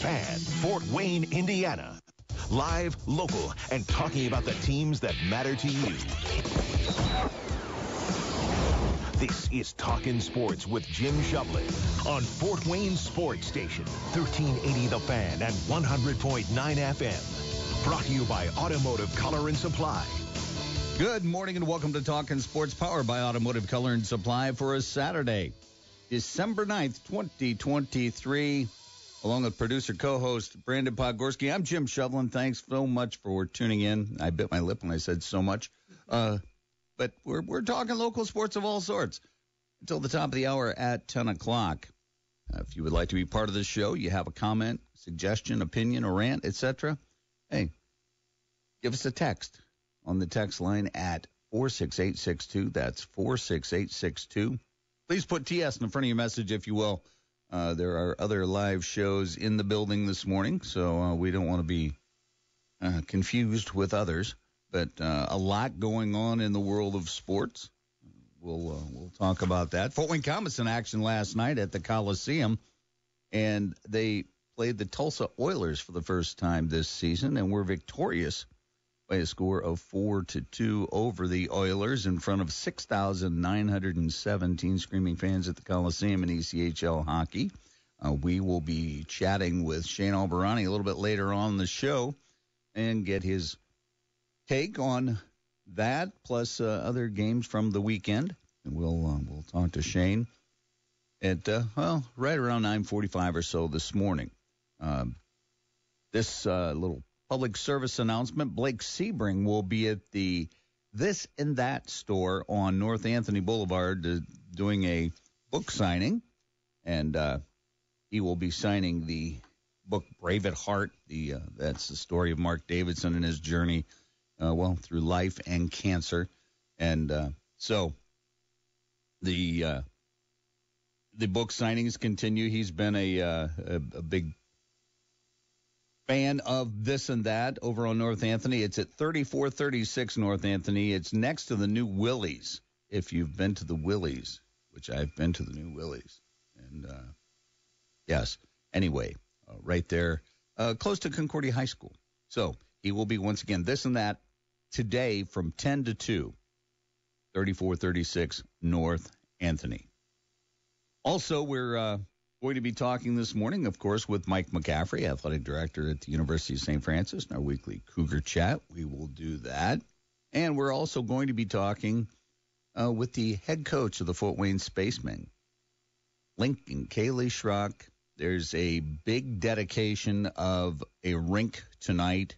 Fan, Fort Wayne, Indiana. Live, local, and talking about the teams that matter to you. This is Talkin' Sports with Jim Shovlin on Fort Wayne Sports Station, 1380 The Fan and 100.9 FM. Brought to you by Automotive Color and Supply. Good morning and welcome to Talkin' Sports, powered by Automotive Color and Supply for a Saturday, December 9th, 2023. Along with producer co-host Brandon Podgorski, I'm Jim Shovlin. Thanks so much for tuning in. I bit my lip when I said so much. Uh, but we're, we're talking local sports of all sorts until the top of the hour at 10 o'clock. Uh, if you would like to be part of the show, you have a comment, suggestion, opinion, or rant, etc., hey, give us a text on the text line at 46862. That's 46862. Please put TS in front of your message, if you will. Uh, there are other live shows in the building this morning, so uh, we don't want to be uh, confused with others. But uh, a lot going on in the world of sports. We'll uh, we'll talk about that. Fort Wayne Komets in action last night at the Coliseum, and they played the Tulsa Oilers for the first time this season and were victorious by a score of four to two over the Oilers in front of 6,917 screaming fans at the Coliseum in ECHL hockey. Uh, we will be chatting with Shane Albahrani a little bit later on the show and get his take on that plus uh, other games from the weekend. And we'll uh, we'll talk to Shane at uh, well right around 9:45 or so this morning. Um, this uh, little public service announcement. Blake Sebring will be at the This and That store on North Anthony Boulevard doing a book signing. And uh, he will be signing the book Brave at Heart. The, uh, that's the story of Mark Davidson and his journey, uh, well, through life and cancer. And uh, so the uh, the book signings continue. He's been a, a, a big fan of this and that over on North Anthony. It's at 3436 North Anthony. It's next to the new Willie's. If you've been to the Willie's, which I've been to the new Willie's, and uh, yes, anyway, uh, right there, uh, close to Concordia High School. So he will be once again this and that today from 10 to 2, 3436 North Anthony. Also, we're uh, going to be talking this morning, of course, with Mike McCaffrey, athletic director at the University of St. Francis, in our weekly Cougar Chat. We will do that. And we're also going to be talking uh, with the head coach of the Fort Wayne Spacemen, Lincoln Kaleigh Schrock. There's a big dedication of a rink tonight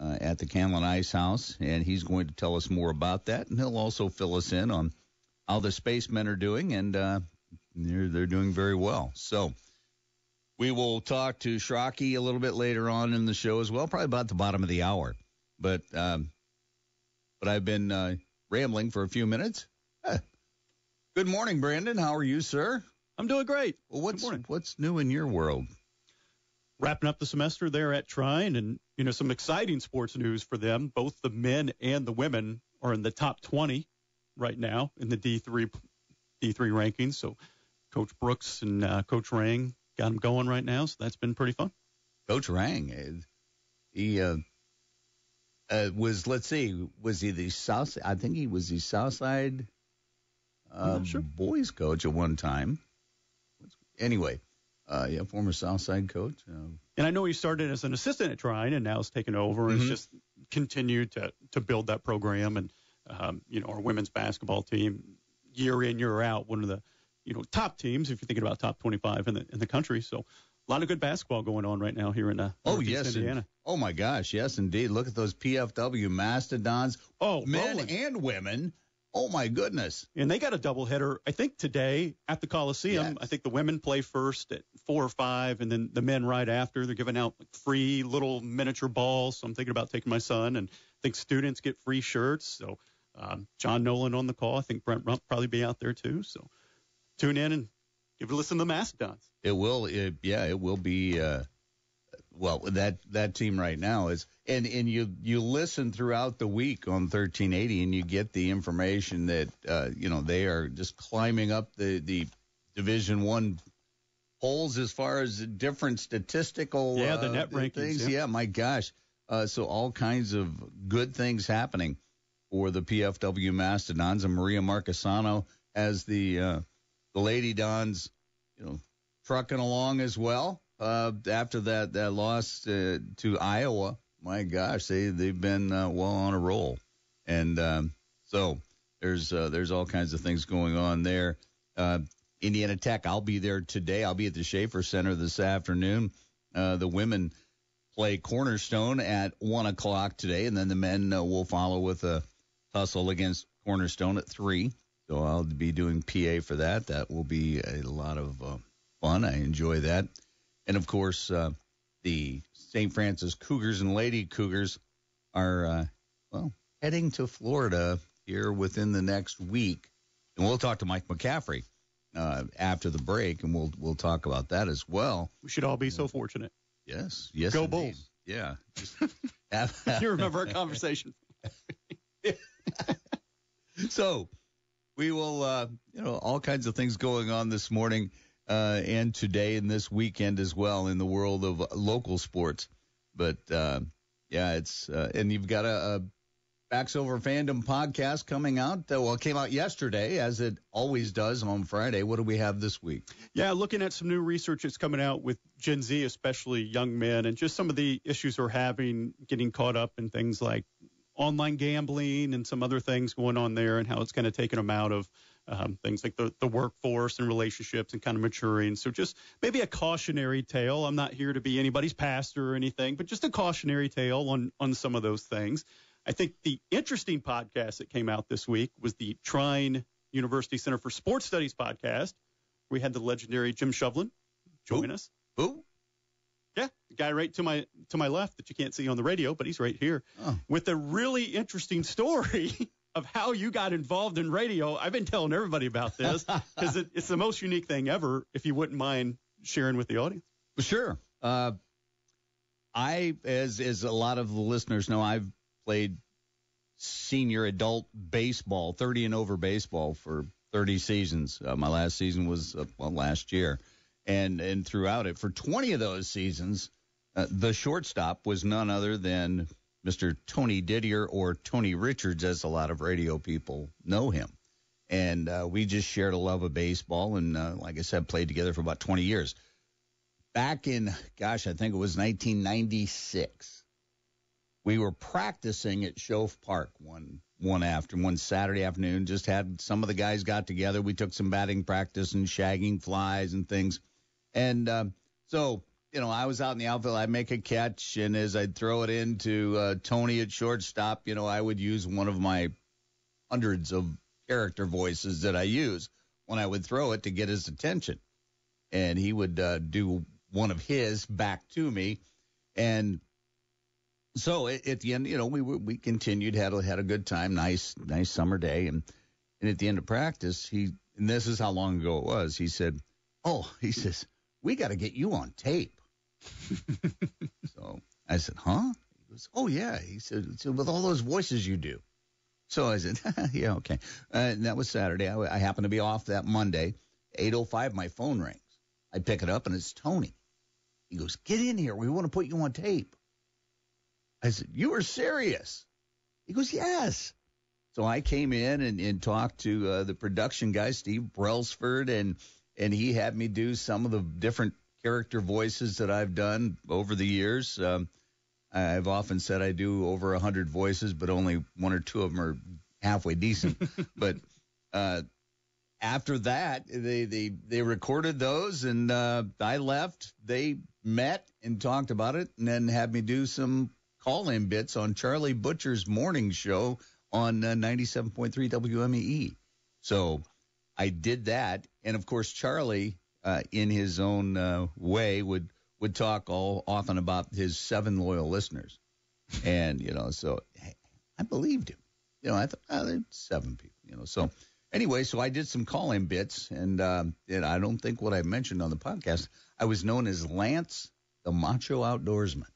uh, at the Canlan Ice House, and he's going to tell us more about that. And he'll also fill us in on how the Spacemen are doing and uh, they're, they're doing very well. So we will talk to Schrocky a little bit later on in the show as well, probably about the bottom of the hour. But um, but I've been uh, rambling for a few minutes. Eh. Good morning, Brandon. How are you, sir? I'm doing great. Well, what's what's new in your world? Wrapping up the semester there at Trine, and you know some exciting sports news for them. Both the men and the women are in the top 20 right now in the D3 D3 rankings. So Coach Brooks and uh, Coach Rang got him going right now, so that's been pretty fun. Coach Rang, eh, he uh, uh, was let's see, was he the South? I think he was the Southside uh, sure. boys coach at one time. Anyway, uh, yeah, former Southside coach. Uh, and I know he started as an assistant at Trine and now has taken over and mm-hmm. just continued to to build that program and um, you know our women's basketball team year in year out one of the you know, top teams if you're thinking about top 25 in the in the country. So a lot of good basketball going on right now here in uh, oh yes Indiana. And, oh my gosh, yes indeed. Look at those PFW Mastodons. Oh, men rolling. and women. Oh my goodness! And they got a doubleheader. I think today at the Coliseum. Yes. I think the women play first at four or five, and then the men right after. They're giving out free little miniature balls. So I'm thinking about taking my son, and I think students get free shirts. So um, John Nolan on the call. I think Brent Rump probably be out there too. So tune in and give a listen to the Mastodons. It will, it, yeah, it will be. Uh, well, that that team right now is, and and you you listen throughout the week on 1380, and you get the information that uh, you know they are just climbing up the the Division One polls as far as different statistical yeah the uh, net rankings. things. Yeah. Yeah, my gosh. Uh, so all kinds of good things happening for the PFW Mastodons and Maria Marchesano as the uh, the Lady Dons, you know, trucking along as well. Uh, after that that loss uh, to Iowa, my gosh, they they've been uh, well on a roll, and um, so there's uh, there's all kinds of things going on there. Uh, Indiana Tech, I'll be there today. I'll be at the Schaefer Center this afternoon. Uh, the women play Cornerstone at one o'clock today, and then the men will follow with a tussle against Cornerstone at three. So I'll be doing PA for that. That will be a lot of uh, fun. I enjoy that, and of course uh, the St. Francis Cougars and Lady Cougars are uh, well heading to Florida here within the next week, and we'll talk to Mike McCaffrey uh, after the break, and we'll we'll talk about that as well. We should all be so fortunate. Yes, yes, Go indeed. Bulls. Yeah. You remember our conversation? so we will, uh, you know, all kinds of things going on this morning uh, and today and this weekend as well in the world of local sports. But uh, yeah, it's uh, and you've got a, a Backs Over Fandom podcast coming out. Uh, well, it came out yesterday, as it always does on Friday. What do we have this week? Yeah, looking at some new research that's coming out with Gen Z, especially young men, and just some of the issues they're having, getting caught up in things like online gambling and some other things going on there, and how it's kind of taken them out of um, things like the, the workforce and relationships and kind of maturing. So just maybe a cautionary tale. I'm not here to be anybody's pastor or anything, but just a cautionary tale on on some of those things. I think the interesting podcast that came out this week was the Trine University Center for Sports Studies podcast. We had the legendary Jim Shovlin join us. Who? Yeah, the guy right to my to my left that you can't see on the radio, but he's right here Oh. with a really interesting story of how you got involved in radio. I've been telling everybody about this because it, it's the most unique thing ever. If you wouldn't mind sharing with the audience. Sure. Uh, I, as as a lot of the listeners know, I've played senior adult baseball, 30 and over baseball for 30 seasons. Uh, my last season was uh, well last year, and and throughout it for 20 of those seasons, uh, the shortstop was none other than Mr. Tony Didier or Tony Richards, as a lot of radio people know him. And uh, we just shared a love of baseball, and uh, like I said, played together for about 20 years back in, gosh, I think it was 1996. We were practicing at Shoaff Park one one after one Saturday afternoon. Just had some of the guys got together. We took some batting practice and shagging flies and things. And um, so, you know, I was out in the outfield. I'd make a catch, and as I'd throw it into uh, Tony at shortstop, you know, I would use one of my hundreds of character voices that I use when I would throw it to get his attention and he would uh, do one of his back to me, and so at, the end, you know, we we continued had a, had a good time, nice nice summer day, and and at the end of practice, he and this is how long ago it was. He said, "Oh, he says we got to get you on tape." so I said, "Huh?" He goes, "Oh yeah." He said, so "With all those voices you do." So I said, "Yeah, okay." Uh, and that was Saturday. I, I happened to be off that Monday. 8:05, my phone rings. I pick it up and it's Tony. He goes, "Get in here. We want to put you on tape." I said, "You are serious?" He goes, "Yes." So I came in and, and talked to uh, the production guy, Steve Brelsford, and and he had me do some of the different character voices that I've done over the years. Um, I've often said I do over a hundred voices, but only one or two of them are halfway decent. but uh, after that, they they they recorded those, and uh, I left. They met and talked about it, and then had me do some call-in bits on Charlie Butcher's morning show on uh, 97.3 WME. E. So I did that, and of course Charlie, uh, in his own uh, way, would would talk all often about his seven loyal listeners, and you know, so I believed him. You know, I thought oh, there's seven people. You know, so anyway, so I did some call-in bits, and um, and I don't think what I mentioned on the podcast. I was known as Lance the Macho Outdoorsman.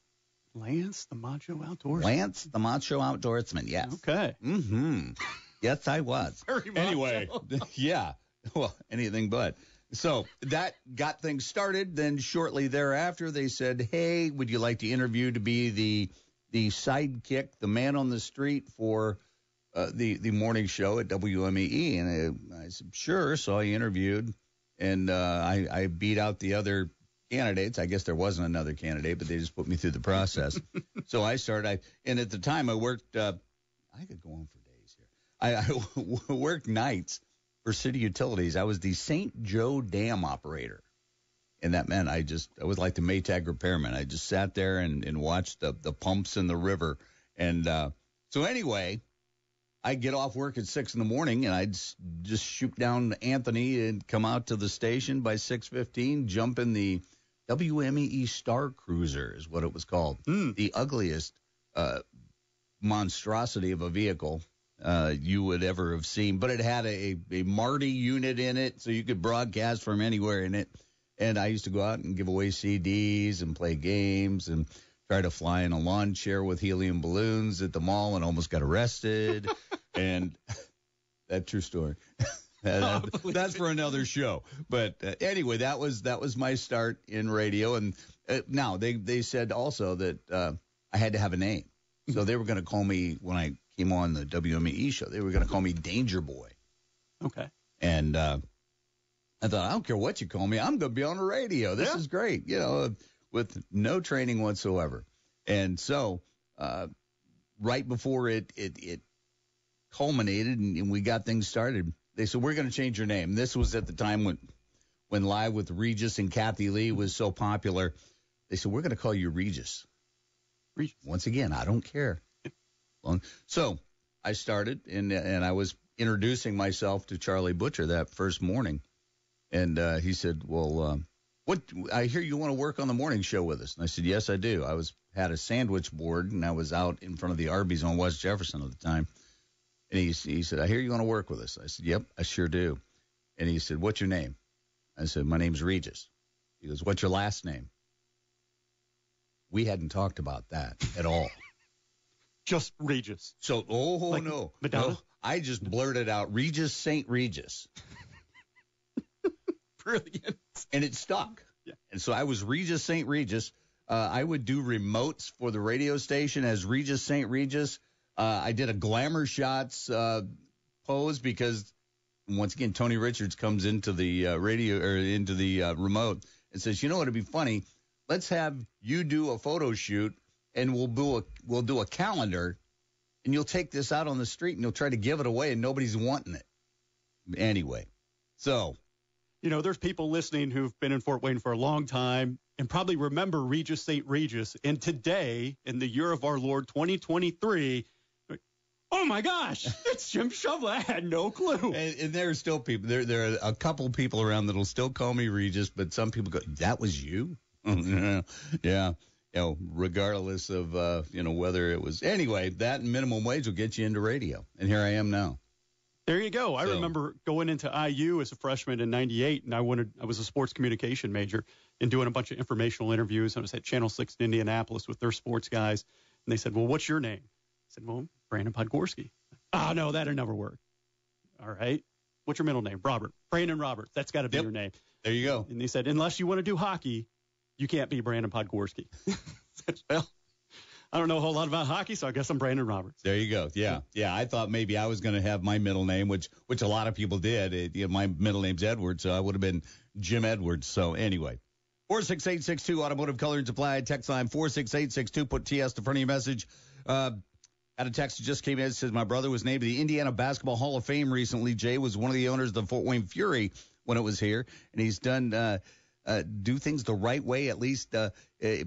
Lance, the Macho Outdoors. Lance the Macho Outdoorsman. Yes. Okay. Mm-hmm. Yes, I was. Very Anyway, yeah. Well, anything but. so that got things started. Then shortly thereafter, they said, "Hey, would you like to interview to be the the sidekick, the man on the street for uh, the the morning show at WMEE?" And I, I said, "Sure." So I interviewed, and uh, I, I beat out the other candidates. I guess there wasn't another candidate, but they just put me through the process. so I started. I and at the time I worked. Uh, I could go on for. I, I worked nights for city utilities. I was the St. Joe Dam operator. And that meant I just, I was like the Maytag repairman. I just sat there and, and watched the, the pumps in the river. And uh, so, anyway, I get off work at six in the morning and I'd just shoot down Anthony and come out to the station by 6:15, jump in the WMEE Star Cruiser is what it was called, mm. the ugliest uh, monstrosity of a vehicle uh, you would ever have seen. But it had a, a Marti unit in it, so you could broadcast from anywhere in it. And I used to go out and give away CDs and play games and try to fly in a lawn chair with helium balloons at the mall and almost got arrested. and that true story. that, that's for another show. But uh, anyway, that was that was my start in radio. And uh, now they they said also that uh, I had to have a name, so they were going to call me when I came on the WMEE show. They were going to call me Danger Boy. Okay. And uh, I thought, I don't care what you call me, I'm going to be on the radio. This yeah. is great, you know, with no training whatsoever. And so, uh, right before it it, it culminated and, and we got things started, they said we're going to change your name. This was at the time when when Live with Regis and Kathie Lee was so popular. They said we're going to call you Regis. Regis. Once again, I don't care. So I started and and I was introducing myself to Charlie Butcher that first morning, and uh, he said, "Well, uh, what? I hear you want to work on the morning show with us." And I said, "Yes, I do." I was had a sandwich board and I was out in front of the Arby's on West Jefferson at the time, and he he said, "I hear you want to work with us." I said, "Yep, I sure do." And he said, "What's your name?" I said, "My name's Regis." He goes, "What's your last name?" We hadn't talked about that at all just Regis. So, oh like no, Madonna. no, I just blurted out Regis Saint Regis. Brilliant. And it stuck. Yeah. And so I was Regis Saint Regis. Uh, I would do remotes for the radio station as Regis Saint Regis. Uh, I did a glamour shots uh, pose because once again Tony Richards comes into the uh, radio or into the uh, remote and says, "You know what would be funny? Let's have you do a photo shoot and we'll do a we'll do a calendar, and you'll take this out on the street and you'll try to give it away, and nobody's wanting it. Anyway, so you know, there's people listening who've been in Fort Wayne for a long time and probably remember Regis St. Regis. And today, in the year of our Lord 2023, oh my gosh, it's Jim Shovlin. I had no clue. And, and there are still people. There, there are a couple people around that'll still call me Regis, but some people go, "That was you." yeah you know, regardless of uh, you know whether it was anyway, that minimum wage will get you into radio, and here I am now. There you go. I remember going into IU as a freshman in '98, and I wanted I was a sports communication major and doing a bunch of informational interviews. I was at Channel Six in Indianapolis with their sports guys, and they said, "Well, what's your name?" I said, "Well, Brandon Podgorski." Ah, oh, no, that'll never work. All right. What's your middle name? Robert. Brandon Roberts. That's got to be yep. your name. There you go. And they said, unless you want to do hockey, you can't be Brandon Podgorski. well, I don't know a whole lot about hockey, so I guess I'm Brandon Roberts. There you go. Yeah, yeah. I thought maybe I was going to have my middle name, which which a lot of people did. It, you know, my middle name's Edwards, so I would have been Jim Edwards. So anyway, four six eight six two Automotive Color and Supply text line four six eight six two. Put TS to front of your message. Uh, had a text that just came in. It says my brother was named to the Indiana Basketball Hall of Fame recently. Jay was one of the owners of the Fort Wayne Fury when it was here, and he's done. Uh, uh, do things the right way, at least uh,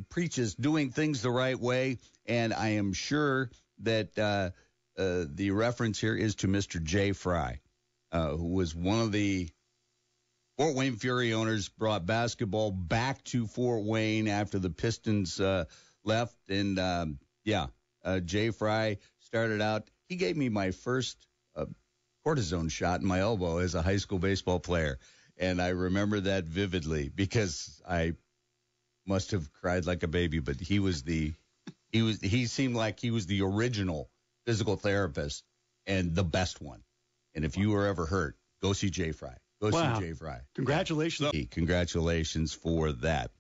preaches doing things the right way. And I am sure that uh, uh the reference here is to Mr. Jay Fry, uh, who was one of the Fort Wayne Fury owners, brought basketball back to Fort Wayne after the Pistons left. And um, yeah, Jay Fry started out, he gave me my first cortisone shot in my elbow as a high school baseball player and I remember that vividly because I must have cried like a baby. But he was the he was he seemed like he was the original physical therapist and the best one. And if you were ever hurt, go see Jay Fry. Go wow. see Jay Fry. Congratulations. Congratulations for that.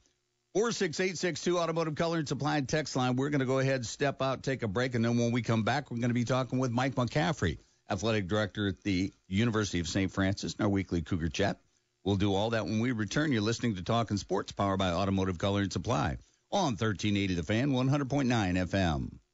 46862 Automotive Color and Supply and text line. We're going to go ahead, and step out, take a break, and then when we come back, we're going to be talking with Mike McCaffrey, Athletic Director at the University of St. Francis, in our weekly Cougar Chat. We'll do all that when we return. You're listening to Talking Sports, powered by Automotive Color and Supply on 1380 The Fan, 100.9 FM.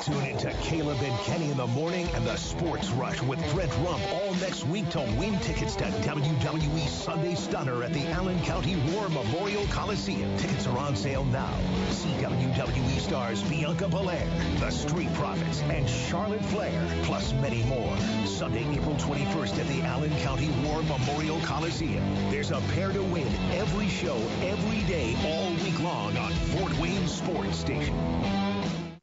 Tune into Caleb and Kenny in the morning and the Sports Rush with Brent Rump all next week to win tickets to WWE Sunday Stunner at the Allen County War Memorial Coliseum. Tickets are on sale now. See WWE stars Bianca Belair, The Street Profits, and Charlotte Flair, plus many more. Sunday, April 21st at the Allen County War Memorial Coliseum. There's a pair to win every show, every day, all week long on Fort Wayne Sports Station.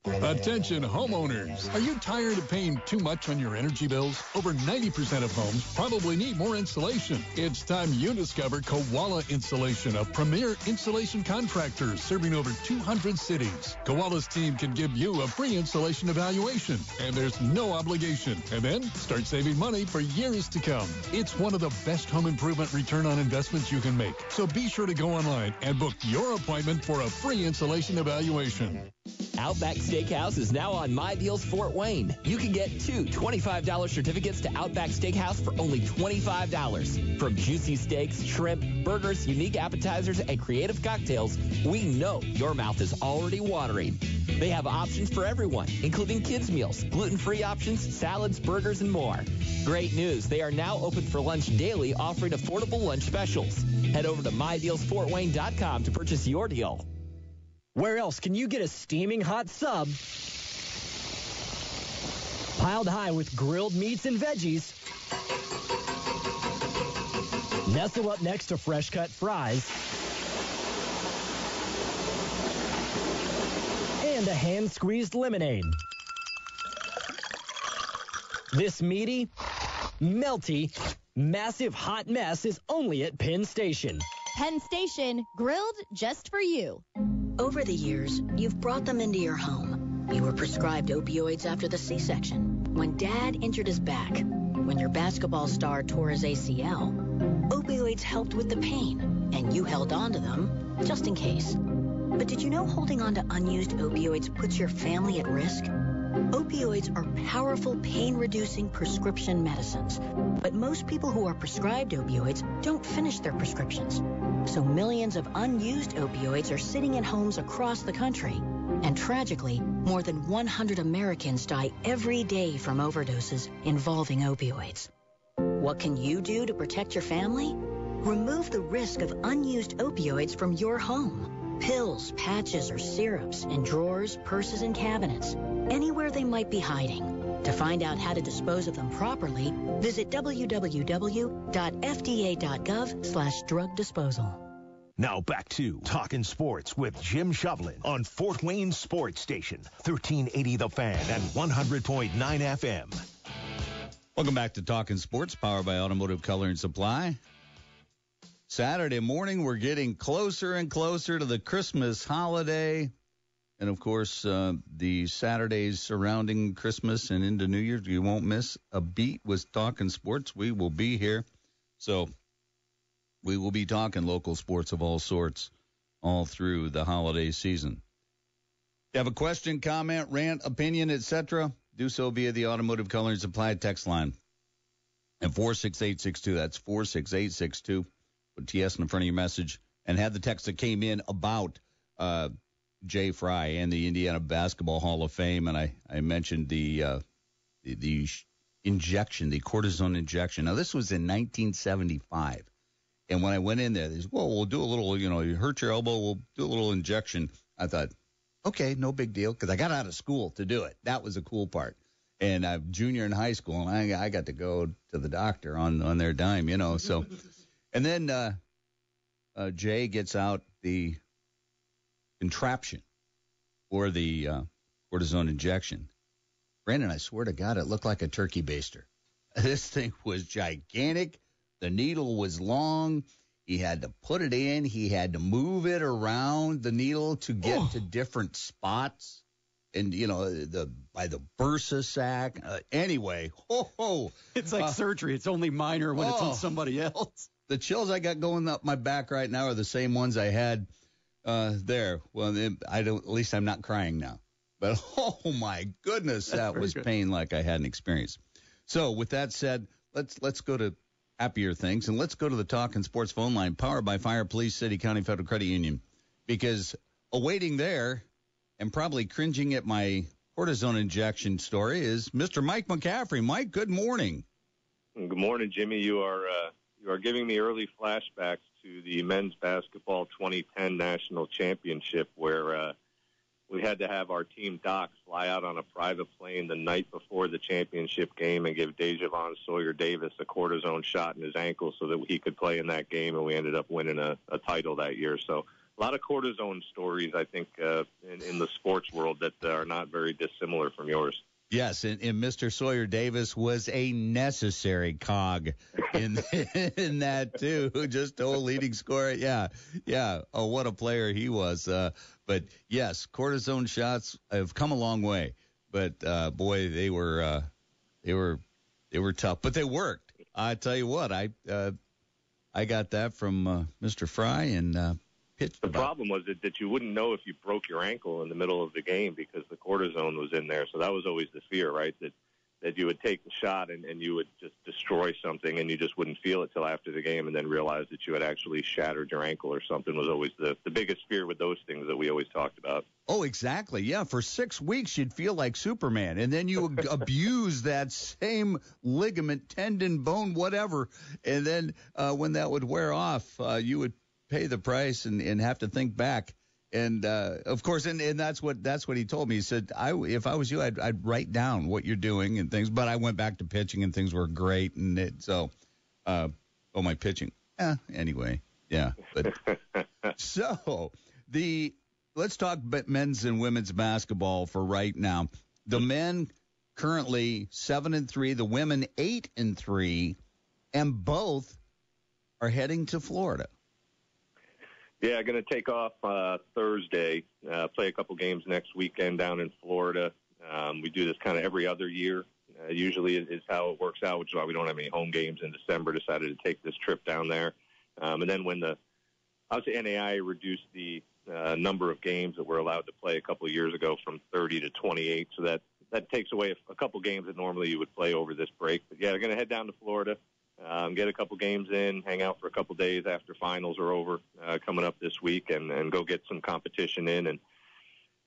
Attention homeowners. Are you tired of paying too much on your energy bills? Over 90% of homes probably need more insulation. It's time you discover Koala Insulation, a premier insulation contractor serving over 200 cities. Koala's team can give you a free insulation evaluation, and there's no obligation. And then start saving money for years to come. It's one of the best home improvement return on investments you can make. So be sure to go online and book your appointment for a free insulation evaluation. Outback Steakhouse is now on My Deals Fort Wayne. You can get two $25 certificates to Outback Steakhouse for only $25. From juicy steaks, shrimp, burgers, unique appetizers, and creative cocktails, we know your mouth is already watering. They have options for everyone, including kids' meals, gluten-free options, salads, burgers, and more. Great news, they are now open for lunch daily, offering affordable lunch specials. Head over to MyDealsFortWayne.com to purchase your deal. Where else can you get a steaming hot sub piled high with grilled meats and veggies, nestle up next to fresh cut fries, and a hand squeezed lemonade? This meaty, melty, massive hot mess is only at Penn Station. Penn Station, grilled just for you. Over the years, you've brought them into your home. You were prescribed opioids after the C-section, when dad injured his back, when your basketball star tore his ACL. Opioids helped with the pain, and you held on to them just in case. But did you know holding on to unused opioids puts your family at risk? Opioids are powerful pain-reducing prescription medicines, but most people who are prescribed opioids don't finish their prescriptions. So millions of unused opioids are sitting in homes across the country. And tragically, more than 100 Americans die every day from overdoses involving opioids. What can you do to protect your family? Remove the risk of unused opioids from your home. Pills, patches, or syrups in drawers, purses, and cabinets, anywhere they might be hiding. To find out how to dispose of them properly, visit www.fda.gov slash drug disposal. Now back to Talking Sports with Jim Shovlin on Fort Wayne Sports Station, 1380 The Fan and 100.9 FM. Welcome back to Talking Sports, powered by Automotive Color and Supply. Saturday morning, we're getting closer and closer to the Christmas holiday. And of course, uh, the Saturdays surrounding Christmas and into New Year's, you won't miss a beat with Talking Sports. We will be here. So we will be talking local sports of all sorts all through the holiday season. If you have a question, comment, rant, opinion, etc., do so via the Automotive Color and Supply text line And 46862, that's 46862. Put TS in front of your message and had the text that came in about uh, Jay Fry and the Indiana Basketball Hall of Fame. And I, I mentioned the, uh, the, the injection, the cortisone injection. Now, this was in 1975. And when I went in there, they said, well, we'll do a little, you know, you hurt your elbow, we'll do a little injection. I thought, okay, no big deal, because I got out of school to do it. That was the cool part. And I'm junior in high school, and I, I got to go to the doctor on, on their dime, you know. So, and then uh, uh, Jay gets out the contraption or the uh, cortisone injection. Brandon, I swear to God, it looked like a turkey baster. This thing was gigantic. The needle was long. He had to put it in. He had to move it around the needle to get oh. to different spots. And you know the by the bursa sac. Uh, anyway, ho ho! It's like uh, surgery. It's only minor when oh, it's on oh. somebody else. The chills I got going up my back right now are the same ones I had uh, there. Well, I don't. At least I'm not crying now. But oh my goodness, that was good. pain like I hadn't experienced. So with that said, let's let's go to happier things and let's go to the talk and Sports phone line, powered by Fire Police City County Federal Credit Union, because awaiting there and probably cringing at my cortisone injection story is Mr. Mike McCaffrey. Mike, good morning. Good morning, Jimmy. You are uh, you are giving me early flashbacks to the men's basketball 2010 national championship, where uh, we had to have our team doc fly out on a private plane the night before the championship game and give DeJuan Sawyer Davis a cortisone shot in his ankle so that he could play in that game, and we ended up winning a, a title that year. So a lot of cortisone stories, I think, uh, in, in the sports world that are not very dissimilar from yours. Yes, and, and, Mr. Sawyer Davis was a necessary cog in in that too. Just a leading scorer. Yeah, yeah. Oh, what a player he was. Uh, but yes, cortisone shots have come a long way. But uh, boy, they were uh, they were they were tough, but they worked. I tell you what, I uh, I got that from uh, Mr. Fry and uh, pitched. The about. problem was that, that you wouldn't know if you broke your ankle in the middle of the game because the cortisone was in there. So that was always the fear, right? That that you would take the shot and, and you would just destroy something and you just wouldn't feel it till after the game and then realize that you had actually shattered your ankle or something was always the, the biggest fear with those things that we always talked about. Oh, exactly. Yeah. For six weeks, you'd feel like Superman. And then you abuse that same ligament, tendon, bone, whatever. And then uh, when that would wear off, uh, you would pay the price and, and have to think back and uh, of course, and, and that's what that's what he told me. He said, "I if I was you, I'd, I'd write down what you're doing and things." But I went back to pitching, and things were great. And it, so, uh, oh, my pitching. Yeah. Anyway, yeah. But so the let's talk men's and women's basketball for right now. The men currently seven and three, the women eight and three, and both are heading to Florida. Yeah, going to take off uh, Thursday. Uh, play a couple games next weekend down in Florida. Um, we do this kind of every other year. Uh, usually is how it works out, which is why we don't have any home games in December. Decided to take this trip down there, um, and then when the obviously NAIA reduced the uh, number of games that we're allowed to play a couple of years ago from 30 to 28, so that that takes away a, a couple games that normally you would play over this break. But yeah, they're going to head down to Florida um, get a couple games in, hang out for a couple days after finals are over uh, coming up this week, and, and go get some competition in. And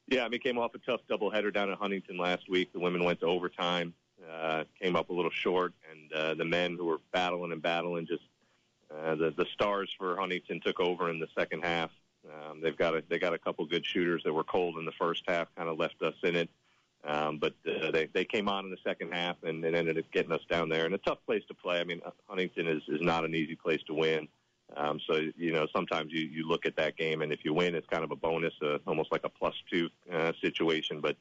yeah, I mean, came off a tough doubleheader down at Huntington last week. The women went to overtime, uh, came up a little short, and uh, the men who were battling and battling just uh, the the stars for Huntington took over in the second half. Um, they've got a they got a couple good shooters that were cold in the first half, kind of left us in it. Um, but uh, they they came on in the second half and, and ended up getting us down there. And a tough place to play. I mean, Huntington is is not an easy place to win. Um, so you know, sometimes you you look at that game, and if you win, it's kind of a bonus, uh, almost like a plus two uh, situation. But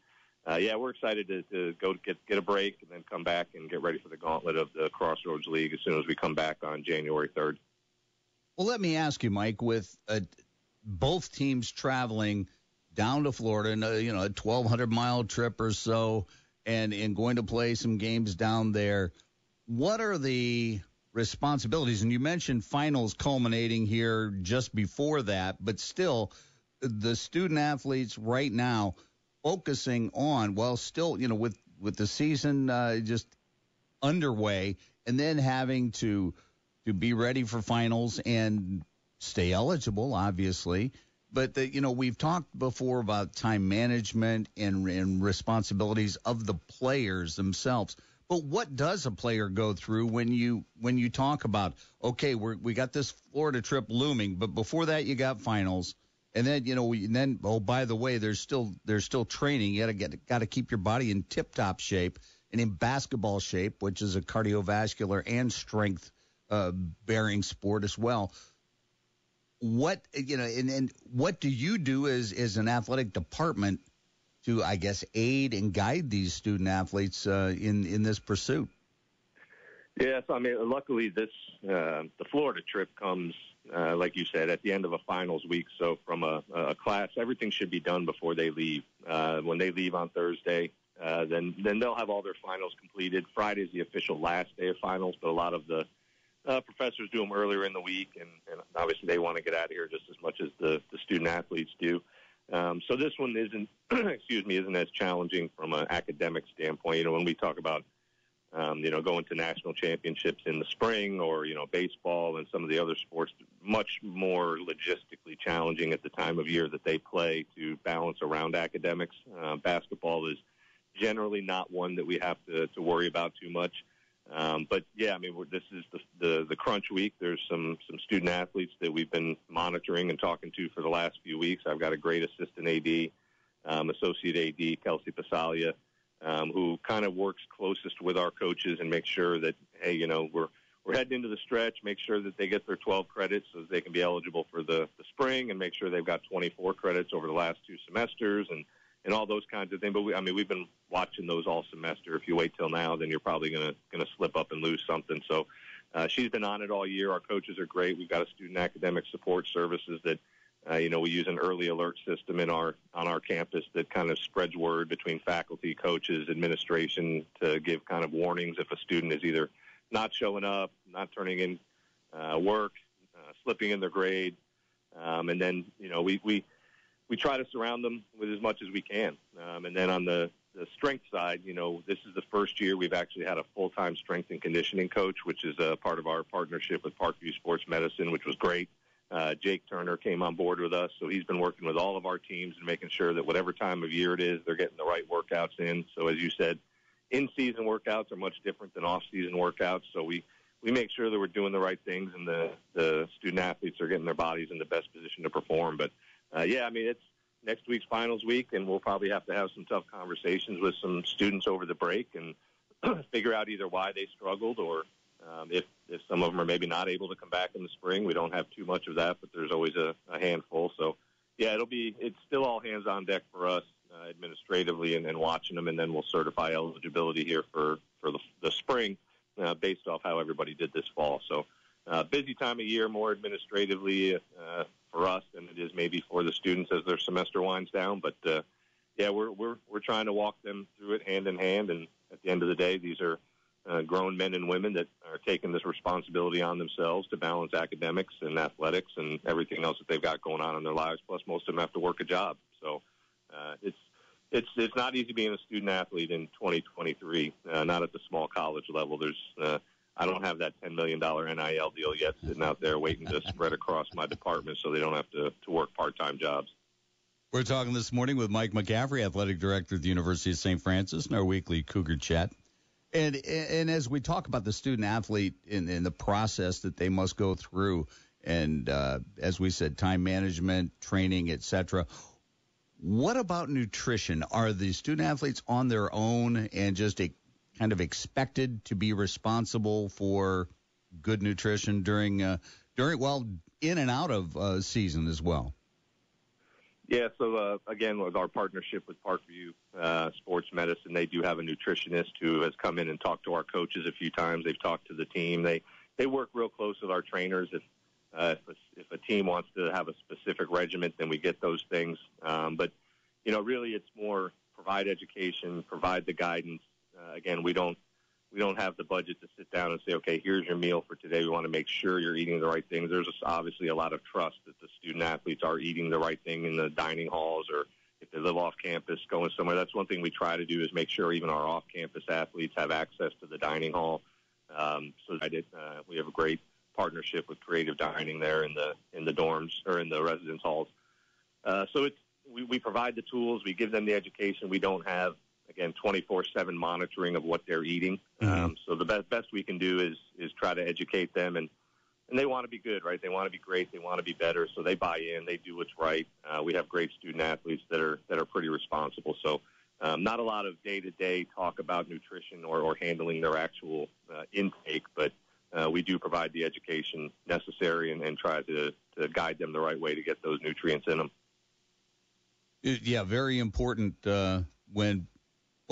uh, yeah, we're excited to, to go get get a break and then come back and get ready for the gauntlet of the Crossroads League as soon as we come back on January third. Well, let me ask you, Mike, with uh, both teams traveling down to Florida, in a, you know, a 1,200 mile trip or so, and and going to play some games down there. What are the responsibilities? And you mentioned finals culminating here just before that, but still, the student athletes right now focusing on, well, still, you know, with with the season uh, just underway, and then having to to be ready for finals and stay eligible, obviously. But the, you know, we've talked before about time management and, and responsibilities of the players themselves. But what does a player go through when you when you talk about okay, we we got this Florida trip looming, but before that you got finals, and then you know we, and then oh by the way, there's still there's still training. You got to get got to keep your body in tip top shape and in basketball shape, which is a cardiovascular and strength uh, bearing sport as well. What you know, and, and what do you do as as an athletic department to, I guess, aid and guide these student athletes uh, in in this pursuit? Yes, I mean, luckily this uh, the Florida trip comes, uh, like you said, at the end of a finals week. So from a, a class, everything should be done before they leave. Uh, when they leave on Thursday, uh, then then they'll have all their finals completed. Friday is the official last day of finals, but a lot of the uh, professors do them earlier in the week, and, and obviously they want to get out of here just as much as the, the student athletes do. Um, so this one isn't, excuse me, isn't as challenging from an academic standpoint. You know, when we talk about, um, you know, going to national championships in the spring or, you know, baseball and some of the other sports, much more logistically challenging at the time of year that they play to balance around academics. Uh, basketball is generally not one that we have to, to worry about too much. Um, but yeah, I mean, this is the, the the crunch week. There's some some student athletes that we've been monitoring and talking to for the last few weeks. I've got a great assistant AD, um, associate AD, Kelsey Pasalia, um, who kind of works closest with our coaches and makes sure that hey, you know, we're we're heading into the stretch. Make sure that they get their 12 credits so they can be eligible for the the spring, and make sure they've got 24 credits over the last two semesters and and all those kinds of things. But we, I mean, we've been watching those all semester. If you wait till now, then you're probably gonna gonna slip up and lose something. So uh, she's been on it all year. Our coaches are great. We've got a student academic support services that. Uh, you know, we use an early alert system in our on our campus that kind of spreads word between faculty, coaches, administration to give kind of warnings if a student is either not showing up, not turning in uh, work, uh, slipping in their grade, um, and then you know we we we try to surround them with as much as we can. Um, and then on the, the strength side, you know, this is the first year we've actually had a full-time strength and conditioning coach, which is a part of our partnership with Parkview Sports Medicine, which was great. Uh, Jake Turner came on board with us, so he's been working with all of our teams and making sure that whatever time of year it is, they're getting the right workouts in. So as you said, in-season workouts are much different than off-season workouts. So we we make sure that we're doing the right things and the the student athletes are getting their bodies in the best position to perform. But uh, yeah, I mean, it's next week's finals week, and we'll probably have to have some tough conversations with some students over the break and figure out either why they struggled or um, if if some of them are maybe not able to come back in the spring. We don't have too much of that, but there's always a, a handful. So yeah, it'll be it's still all hands on deck for us uh, administratively and, and watching them, and then we'll certify eligibility here for for the, the spring uh, based off how everybody did this fall. So uh, busy time of year, more administratively uh, for us than it is maybe for the students as their semester winds down. But uh, yeah, we're we're we're trying to walk them through it hand in hand. And at the end of the day, these are uh, grown men and women that are taking this responsibility on themselves to balance academics and athletics and everything else that they've got going on in their lives. Plus, most of them have to work a job, so uh, it's it's it's not easy being a student athlete in 2023. Uh, not at the small college level. There's uh, I don't have that $10 million NIL deal yet sitting out there waiting to spread across my department so they don't have to, to work part time jobs. We're talking this morning with Mike McCaffrey, athletic director at the University of St. Francis, in our weekly Cougar Chat. And and as we talk about the student athlete in the process that they must go through, and uh, as we said, time management, training, etc. What about nutrition? Are the student athletes on their own and just a kind of expected to be responsible for good nutrition during uh, during well in and out of uh, season as well. Yeah, so uh, again, with our partnership with Parkview uh, Sports Medicine, they do have a nutritionist who has come in and talked to our coaches a few times. They've talked to the team. They they work real close with our trainers. If uh, if, a, if a team wants to have a specific regiment, then we get those things. Um, but you know, really, it's more provide education, provide the guidance, uh, again, we don't we don't have the budget to sit down and say, okay, here's your meal for today. We want to make sure you're eating the right things. There's obviously a lot of trust that the student athletes are eating the right thing in the dining halls or if they live off campus going somewhere. That's one thing we try to do is make sure even our off campus athletes have access to the dining hall. Um, so I did, uh, we have a great partnership with Creative Dining there in the in the dorms or in the residence halls. Uh, so it's we, we provide the tools, we give them the education. We don't have again 24/7 monitoring of what they're eating. Mm-hmm. Um, so the best best we can do is is try to educate them and. And they want to be good, right? They want to be great. They want to be better. So they buy in. They do what's right. Uh, we have great student athletes that are that are pretty responsible. So um, not a lot of day to day talk about nutrition or, or handling their actual uh, intake, but uh, we do provide the education necessary and, and try to, to guide them the right way to get those nutrients in them. Yeah, very important uh, when,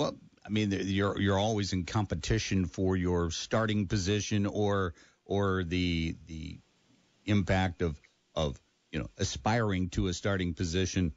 well, I mean, you're you're always in competition for your starting position or or the the impact of of you know aspiring to a starting position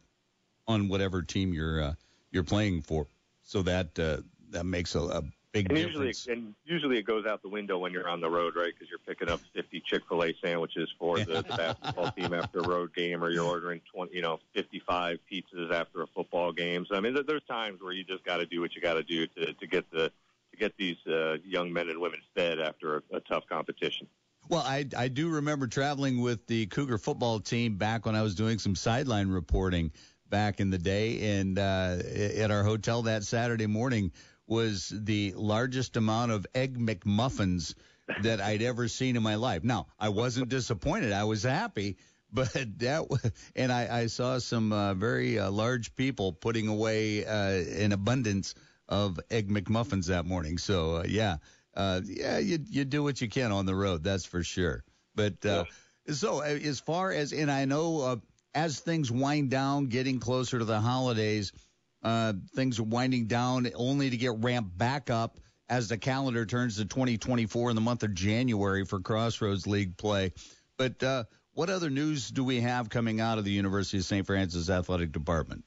on whatever team you're uh, you're playing for. So that uh, that makes a, a big and difference. Usually, and usually it goes out the window when you're on the road, right? Because you're picking up 50 Chick-fil-A sandwiches for the, the basketball team after a road game, or you're ordering 20, you know, 55 pizzas after a football game. So I mean, there's times where you just got to do what you got to do to to get the to get these uh, young men and women fed after a, a tough competition. Well, I I do remember traveling with the Cougar football team back when I was doing some sideline reporting back in the day, and uh, at our hotel that Saturday morning was the largest amount of egg McMuffins that I'd ever seen in my life. Now, I wasn't disappointed; I was happy. But that, and I, I saw some uh, very uh, large people putting away uh, an abundance of egg McMuffins that morning. So uh, yeah, uh, yeah, you you do what you can on the road, that's for sure. But uh, so as far as and I know uh, as things wind down, getting closer to the holidays, uh, things are winding down only to get ramped back up as the calendar turns to 2024 in the month of January for Crossroads League play. But uh, what other news do we have coming out of the University of St. Francis Athletic Department?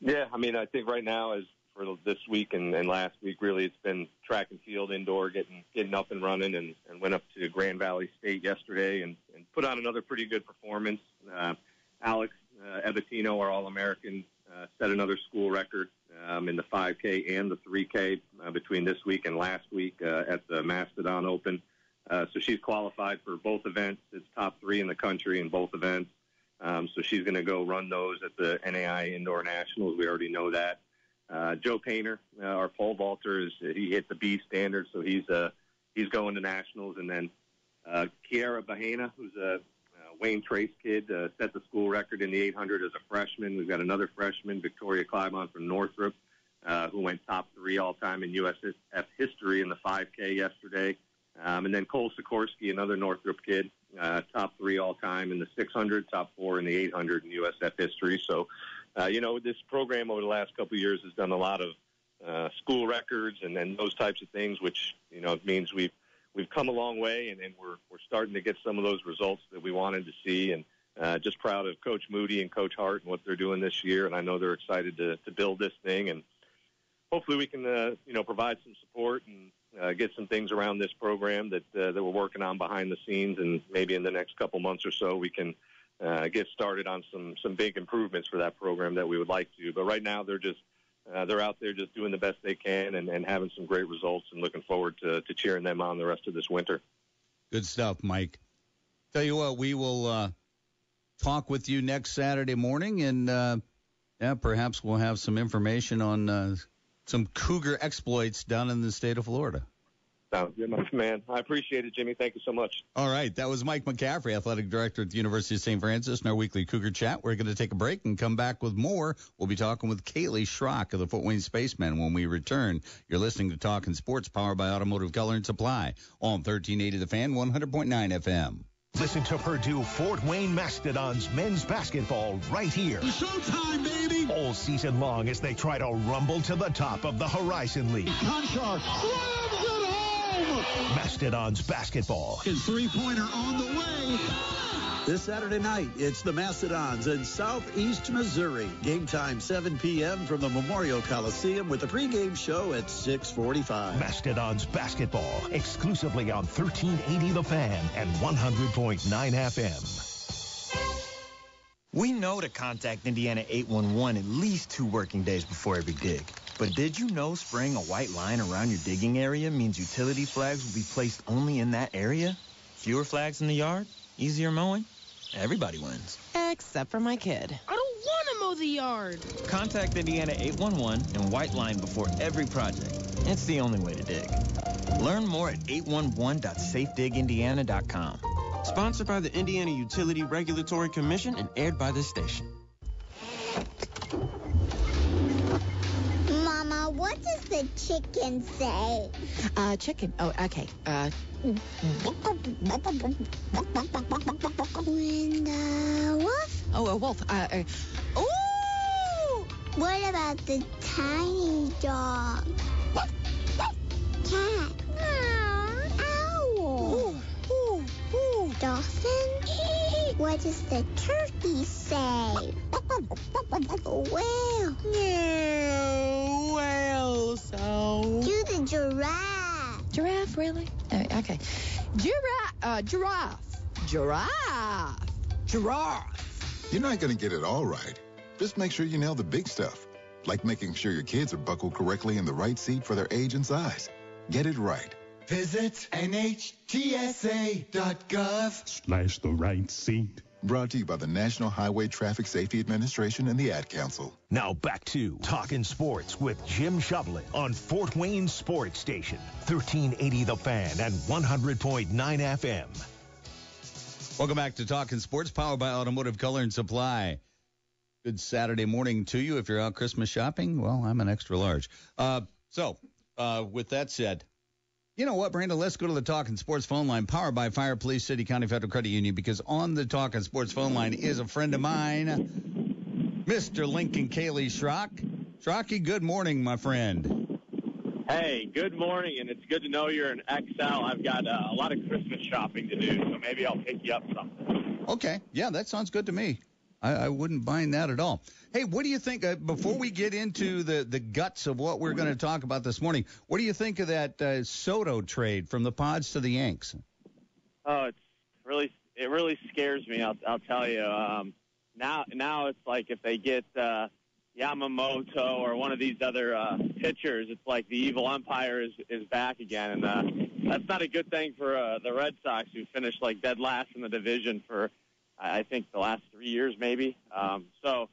Yeah, I mean, I think right now, as for this week and, and last week, really, it's been track and field indoor, getting getting up and running, and, and went up to Grand Valley State yesterday and, and put on another pretty good performance. Uh, Alex uh, Ebatino, our All-American, uh, set another school record um, in the 5K and the 3K uh, between this week and last week uh, at the Mastodon Open. Uh, so she's qualified for both events. It's top three in the country in both events. Um, so she's going to go run those at the NAIA Indoor Nationals. We already know that. Uh, Joe Painter, uh, our pole vaulter, is he hit the B standard, so he's uh, he's going to nationals. And then uh, Kiara Bahena, who's a Wayne Trace kid, uh, set the school record in the 800 as a freshman. We've got another freshman, Victoria Clybon from Northrop, uh, who went top three all time in USF history in the 5K yesterday. Um, and then Cole Sikorsky, another Northrop kid, uh, top three all time in the 600, top four in the 800 in USF history. So, uh, you know, this program over the last couple of years has done a lot of uh, school records and, and those types of things, which you know it means we've we've come a long way, and, and we're we're starting to get some of those results that we wanted to see. And uh, just proud of Coach Moody and Coach Hart and what they're doing this year. And I know they're excited to to build this thing, and hopefully we can uh, you know provide some support and uh, get some things around this program that uh, that we're working on behind the scenes, and maybe in the next couple months or so we can uh, get started on some some big improvements for that program that we would like to. But right now they're just uh, they're out there just doing the best they can and, and having some great results, and looking forward to, to cheering them on the rest of this winter. Good stuff, Mike. Tell you what, we will uh, talk with you next Saturday morning, and uh, yeah, perhaps we'll have some information on uh, some cougar exploits down in the state of Florida. Sounds good, my man. I appreciate it, Jimmy. Thank you so much. All right. That was Mike McCaffrey, athletic director at the University of St. Francis, in our weekly Cougar Chat. We're going to take a break and come back with more. We'll be talking with Kaleigh Schrock of the Fort Wayne Spacemen when we return. You're listening to Talking Sports, powered by Automotive Color and Supply on 1380 The Fan, 100.9 FM. Listen to Purdue Fort Wayne Mastodons men's basketball right here. Showtime, baby! All season long as they try to rumble to the top of the Horizon League. Conchar slams it home! Mastodons basketball. His three-pointer on the way. This Saturday night, it's the Mastodons in Southeast Missouri. Game time 7 p.m. from the Memorial Coliseum with a pregame show at 645. Mastodons basketball exclusively on 1380 The Fan and 100.9 FM. We know to contact Indiana 811 at least two working days before every dig. But did you know spraying a white line around your digging area means utility flags will be placed only in that area? Fewer flags in the yard? Easier mowing? Everybody wins. Except for my kid. I don't want to mow the yard. Contact Indiana 811 and white line before every project. It's the only way to dig. Learn more at 811.safedigindiana.com. Sponsored by the Indiana Utility Regulatory Commission and aired by this station. Mama, what does the chicken say? Uh, chicken. Oh, okay. Uh, And the wolf? oh, a wolf. Uh, uh, ooh! What about the tiny dog? Cat. What does the turkey say? Whale. No, whale sound. Do the giraffe. Giraffe, really? Uh, okay. Giraffe. Uh, giraffe. Giraffe. Giraffe. You're not going to get it all right. Just make sure you nail the big stuff, like making sure your kids are buckled correctly in the right seat for their age and size. Get it right. Visit NHTSA.gov. Slash the right seat. Brought to you by the National Highway Traffic Safety Administration and the Ad Council. Now back to Talking Sports with Jim Shovlin on Fort Wayne Sports Station, 1380 The Fan and 100.9 FM. Welcome back to Talking Sports, powered by Automotive Color and Supply. Good Saturday morning to you. If you're out Christmas shopping, well, I'm an extra large. Uh, so, uh, with that said, you know what, Brandon? Let's go to the Talking Sports phone line, powered by Fire Police City County Federal Credit Union, because on the Talking Sports phone line is a friend of mine, Mr. Lincoln Kaleigh Schrock. Schrocky, good morning, my friend. Hey, good morning, and it's good to know you're an XL. I've got uh, a lot of Christmas shopping to do, so maybe I'll pick you up something. Okay, yeah, that sounds good to me. I, I wouldn't mind that at all. Hey, what do you think? Uh, before we get into the, the guts of what we're going to talk about this morning, what do you think of that uh, Soto trade from the Pods to the Yanks? Oh, it's really it really scares me. I'll I'll tell you. Um, now now it's like if they get uh, Yamamoto or one of these other uh, pitchers, it's like the evil umpire is is back again, and uh, that's not a good thing for uh, the Red Sox who finished like dead last in the division for I think the last three years maybe. Um, so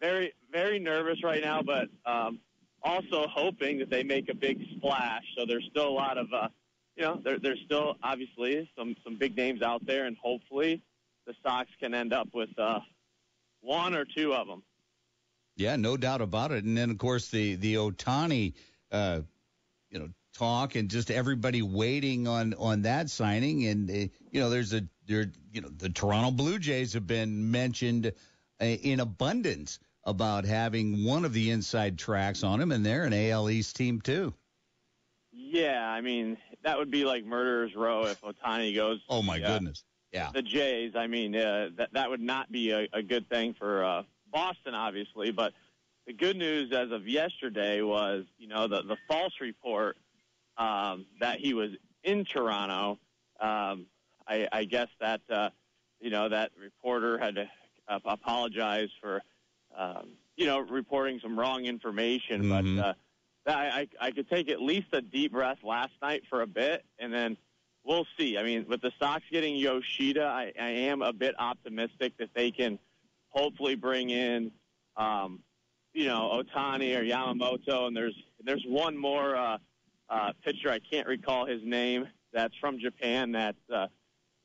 very very nervous right now, but um, also hoping that they make a big splash. So there's still a lot of uh, you know there, there's still obviously some some big names out there, and hopefully the Sox can end up with uh, one or two of them. Yeah, no doubt about it. And then of course the the Ohtani, uh, you know, talk and just everybody waiting on on that signing. And uh, you know, there's a you know, the Toronto Blue Jays have been mentioned uh, in abundance about having one of the inside tracks on him, and they're an AL East team too. Yeah, I mean that would be like murderers row if Ohtani goes. Oh my to, uh, goodness. Yeah. The Jays. I mean uh, that that would not be a, a good thing for uh, Boston, obviously. But the good news as of yesterday was, you know, the the false report um, that he was in Toronto. Um, I, I guess that uh, you know that reporter had to uh, apologize for um, you know reporting some wrong information, Mhm. but. Uh, I, I I could take at least a deep breath last night for a bit, and then we'll see. I mean, with the Sox getting Yoshida, I, I am a bit optimistic that they can hopefully bring in, um, you know, Ohtani or Yamamoto, and there's there's one more uh, uh, pitcher I can't recall his name that's from Japan that's uh,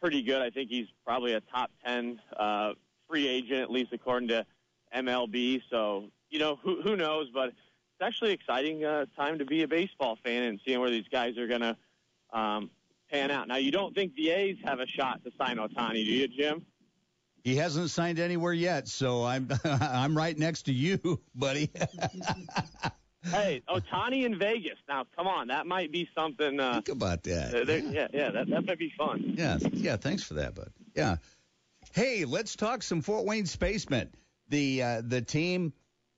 pretty good. I think he's probably a top ten uh, free agent, at least according to MLB. So you know, who who knows, but it's actually exciting uh, time to be a baseball fan and seeing where these guys are going to um, pan out. Now, you don't think the A's have a shot to sign Ohtani, do you, Jim? He hasn't signed anywhere yet, so I'm I'm right next to you, buddy. hey, Ohtani in Vegas. Now, come on, that might be something. Uh, Think about that. uh, there- yeah, yeah, that, that might be fun. Yeah, yeah. Thanks for that, bud. Yeah. Hey, let's talk some Fort Wayne Spacemen. The uh, the team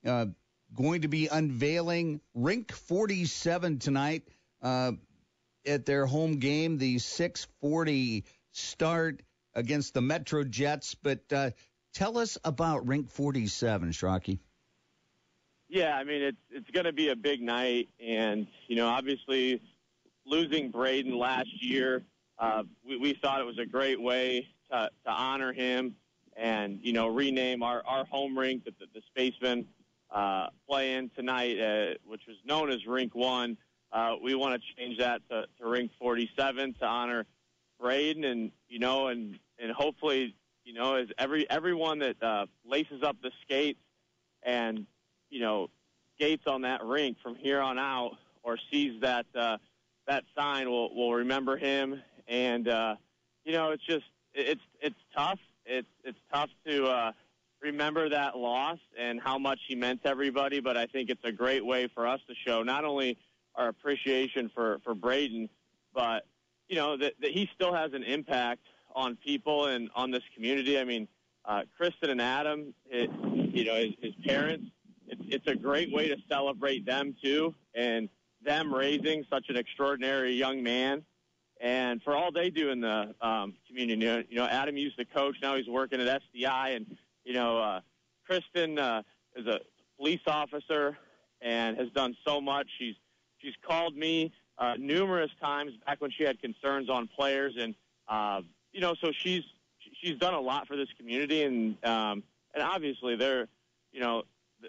uh, going to be unveiling Rink 47 tonight uh, at their home game. The 6:40 start against the Metro Jets. But uh, Tell us about Rink 47, Shraki. Yeah, I mean it's it's going to be a big night, and you know obviously losing Braden last year, uh, we, we thought it was a great way to, to honor him, and you know rename our our home rink that the, the Spacemen uh, play in tonight, uh, which was known as Rink One. Uh, we want to change that to, to Rink 47 to honor Braden, and you know, and and hopefully, you know, as every everyone that uh, laces up the skates and you know, skates on that rink from here on out or sees that uh, that sign will will remember him. And uh, you know, it's just it's it's tough. It's it's tough to uh, remember that loss and how much he meant to everybody. But I think it's a great way for us to show not only our appreciation for for Braden, but you know that, that he still has an impact on people and on this community. I mean, uh, Kristen and Adam, it, you know, his, his parents it's, it's a great way to celebrate them too, and them raising such an extraordinary young man, and for all they do in the um, community. You know, Adam used to coach. Now he's working at SDI, and you know, uh, Kristen uh, is a police officer and has done so much. She's she's called me uh, numerous times back when she had concerns on players, and uh, you know, so she's she's done a lot for this community, and um, and obviously they're you know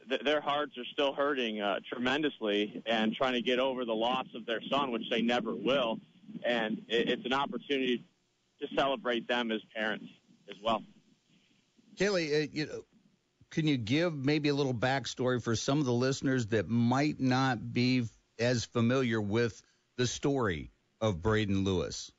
th- their hearts are still hurting uh, tremendously and trying to get over the loss of their son, which they never will. And it, it's an opportunity to celebrate them as parents as well. Kaleigh, uh, you know, can you give maybe a little backstory for some of the listeners that might not be as familiar with the story of Braden Lewis?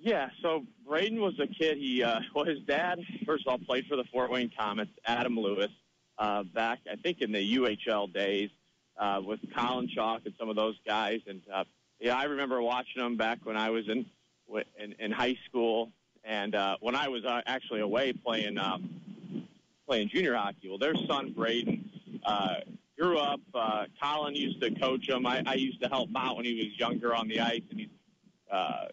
Yeah, so Braden was a kid. He, uh, well, his dad, first of all, played for the Fort Wayne Komets, Adam Lewis uh, back, I think, in the UHL days uh, with Colin Chaulk and some of those guys. And uh, yeah, I remember watching them back when I was in in, in high school, and uh, when I was uh, actually away playing um, playing junior hockey. Well, their son Braden uh, grew up. Uh, Colin used to coach him. I, I used to help out when he was younger on the ice, and he's uh,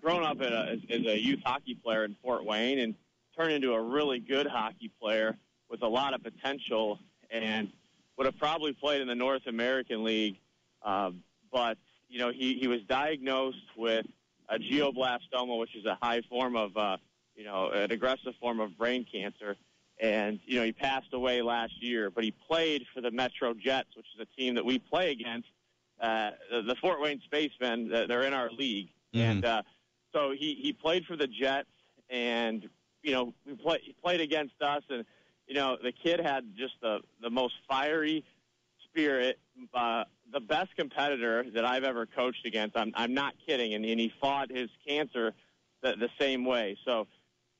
grown up a, as, as a youth hockey player in Fort Wayne and turned into a really good hockey player with a lot of potential and would have probably played in the North American League. Uh, but, you know, he, he was diagnosed with a glioblastoma, which is a high form of, uh, you know, an aggressive form of brain cancer. And, you know, he passed away last year, but he played for the Metro Jets, which is a team that we play against. Uh, the, the Fort Wayne Spacemen, they're in our league. Mm-hmm. And, uh, so he, he played for the Jets and, you know, we play, he played against us and, you know, the kid had just the the most fiery spirit, uh, the best competitor that I've ever coached against. I'm I'm not kidding, and, and he fought his cancer the, the same way. So,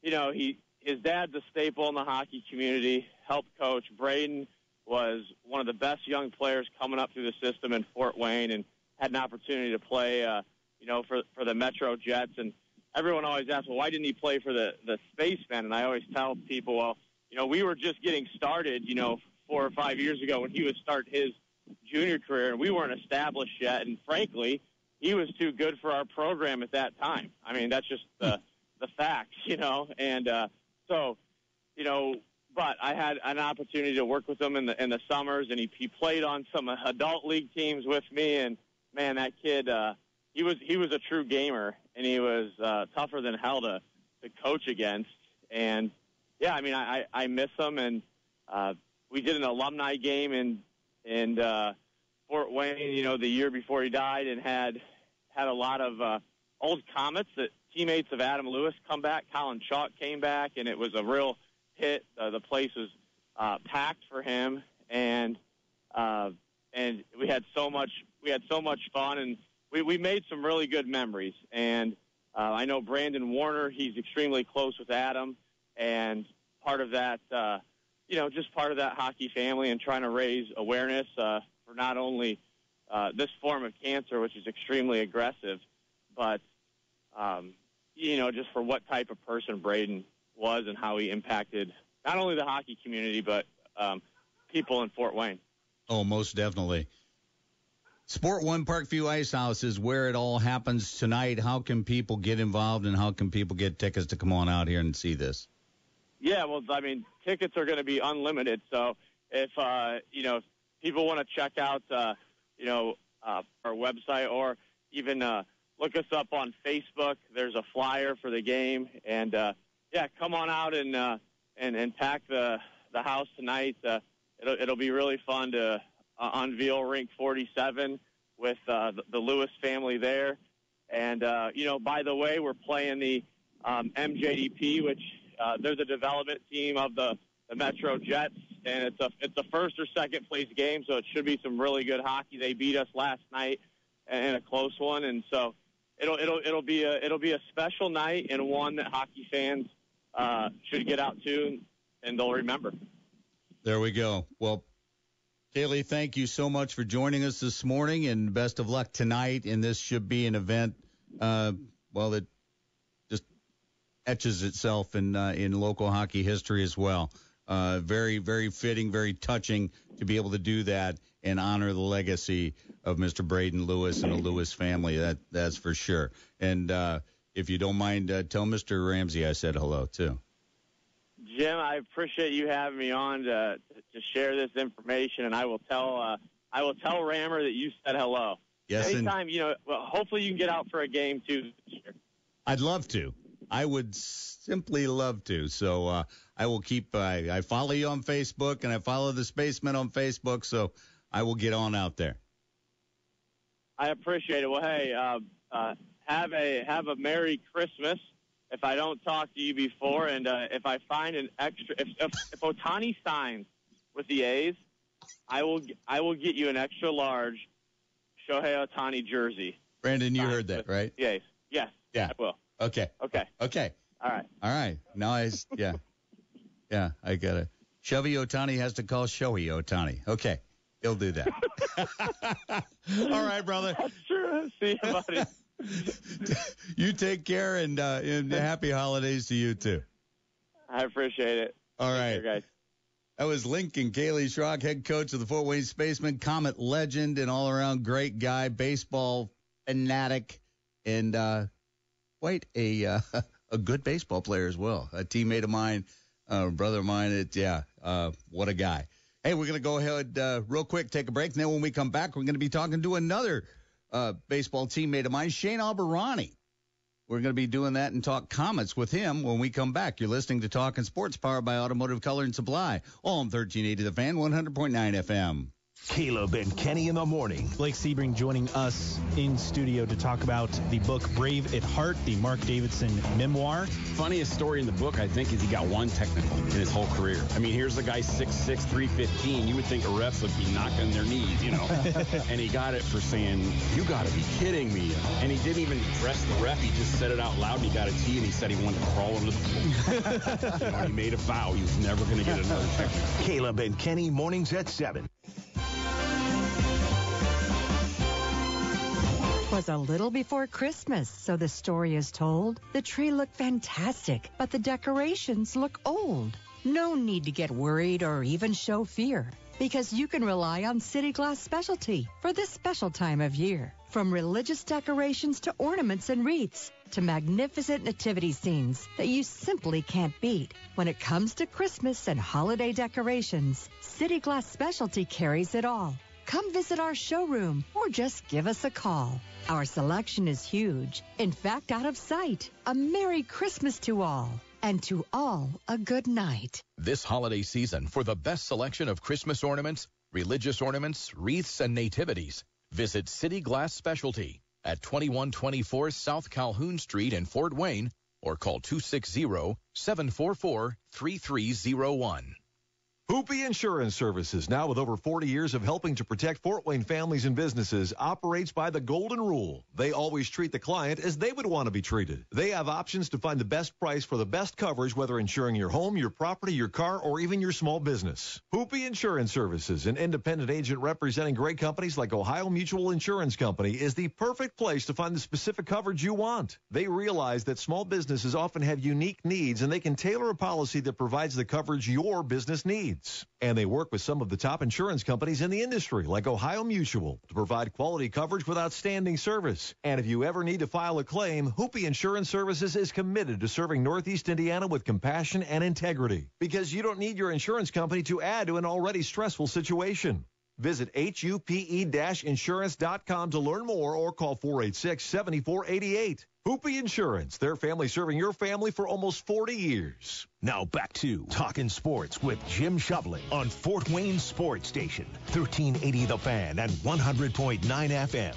you know, he his dad's a staple in the hockey community. Helped coach Braden was one of the best young players coming up through the system in Fort Wayne, and had an opportunity to play, uh, you know, for for the Metro Jets. And everyone always asks, well, why didn't he play for the the Spacemen? And I always tell people, well you know, we were just getting started, you know, four or five years ago when he was starting his junior career, and we weren't established yet. And frankly, he was too good for our program at that time. I mean, that's just the the facts, you know. And uh, so, you know, but I had an opportunity to work with him in the in the summers, and he he played on some adult league teams with me. And man, that kid, uh, he was he was a true gamer, and he was uh, tougher than hell to to coach against. And yeah, I mean, I, I miss him, and uh, we did an alumni game in in uh, Fort Wayne, you know, the year before he died, and had had a lot of uh, old Komets that teammates of Adam Lewis come back. Colin Chaulk came back, and it was a real hit. Uh, the place was uh, packed for him, and uh, and we had so much we had so much fun, and we we made some really good memories. And uh, I know Brandon Warner; he's extremely close with Adam and part of that, uh, you know, just part of that hockey family and trying to raise awareness uh, for not only uh, this form of cancer, which is extremely aggressive, but um, you know, just for what type of person Braden was and how he impacted not only the hockey community but um, people in Fort Wayne. Oh, most definitely. Sport One Parkview Ice House is where it all happens tonight. How can people get involved and how can people get tickets to come on out here and see this? Yeah, well, I mean, tickets are going to be unlimited. So if uh, you know if people want to check out, uh, you know, uh, our website or even uh, look us up on Facebook, there's a flyer for the game, and uh, yeah, come on out and uh, and and pack the the house tonight. Uh, it'll it'll be really fun to uh, unveil Rink 47 with uh, the, the Lewis family there. And uh, you know, by the way, we're playing the um, MJDP, which uh, they're the development team of the, the Metro Jets, and it's a it's a first or second place game, so it should be some really good hockey. They beat us last night in a close one, and so it'll it'll it'll be a it'll be a special night and one that hockey fans uh, should get out to, and they'll remember. There we go. Well, Kaleigh, thank you so much for joining us this morning, and best of luck tonight. And this should be an event, uh, well, that etches itself in uh, in local hockey history as well. Uh, very, very fitting, very touching to be able to do that and honor the legacy of Mr. Braden Lewis and the Lewis family. That that's for sure. And uh, if you don't mind, uh, tell Mr. Ramsey I said hello too. Jim, I appreciate you having me on to to share this information, and I will tell uh, I will tell Rammer that you said hello. Yes, and- Anytime you know, well, hopefully you can get out for a game too. I'd love to. I would simply love to. So uh, I will keep. I I follow you on Facebook and I follow the Spaceman on Facebook. So I will get on out there. I appreciate it. Well, hey, uh, uh, have a have a Merry Christmas. If I don't talk to you before, and uh, if I find an extra, if if, if Ohtani signs with the A's, I will I will get you an extra large Shohei Ohtani jersey. Brandon, you heard that, right? Yes, yes, Yeah. I will. Okay. Okay. Okay. All right. All right. Now I, yeah, yeah, I got it. Chevy Ohtani has to call Shohei Ohtani. Okay, he'll do that. All right, brother. True. See you, buddy. You take care and uh, and happy holidays to you too. I appreciate it. All right. Care, guys. That was Lincoln Kaleigh Schrock, head coach of the Fort Wayne Spacemen, Komet legend and all around great guy, baseball fanatic, and uh, quite a uh, a good baseball player as well. A teammate of mine, uh, brother of mine. It, yeah, uh, what a guy. Hey, we're gonna go ahead uh, real quick, take a break. And then when we come back, we're gonna be talking to another uh, baseball teammate of mine, Shane Albahrani. We're going to be doing that and talk Komets with him when we come back. You're listening to Talking Sports, powered by Automotive Color and Supply, all on 1380 The Fan, 100.9 FM. Caleb and Kenny in the morning. Blake Sebring joining us in studio to talk about the book Brave at Heart, the Mark Davidson memoir. Funniest story in the book, I think, is he got one technical in his whole career. I mean, here's the guy 6'6", 315. You would think the refs would be knocking their knees, you know. and he got it for saying, you got to be kidding me. And he didn't even address the ref. He just said it out loud, and he got a T, and he said he wanted to crawl under the pool. you know, he made a vow he was never going to get another technical. Caleb and Kenny mornings at 7. Was a little before Christmas, so the story is told. The tree looked fantastic, but the decorations look old. No need to get worried or even show fear, because you can rely on City Glass Specialty for this special time of year. From religious decorations to ornaments and wreaths to magnificent nativity scenes that you simply can't beat. When it comes to Christmas and holiday decorations, City Glass Specialty carries it all. Come visit our showroom or just give us a call. Our selection is huge. In fact, out of sight. A Merry Christmas to all. And to all, a good night. This holiday season, for the best selection of Christmas ornaments, religious ornaments, wreaths, and nativities, visit City Glass Specialty at 2124 South Calhoun Street in Fort Wayne or call 260-744-3301. Hoopy Insurance Services, now with over 40 years of helping to protect Fort Wayne families and businesses, operates by the golden rule. They always treat the client as they would want to be treated. They have options to find the best price for the best coverage, whether insuring your home, your property, your car, or even your small business. Hoopy Insurance Services, an independent agent representing great companies like Ohio Mutual Insurance Company, is the perfect place to find the specific coverage you want. They realize that small businesses often have unique needs and they can tailor a policy that provides the coverage your business needs. And they work with some of the top insurance companies in the industry, like Ohio Mutual, to provide quality coverage with outstanding service. And if you ever need to file a claim, Hoopie Insurance Services is committed to serving Northeast Indiana with compassion and integrity. Because you don't need your insurance company to add to an already stressful situation. Visit hupe-insurance.com to learn more or call 486-7488. Hoopie Insurance, their family serving your family for almost 40 years. Now back to Talking Sports with Jim Shovlin on Fort Wayne Sports Station, 1380 The Fan and 100.9 FM.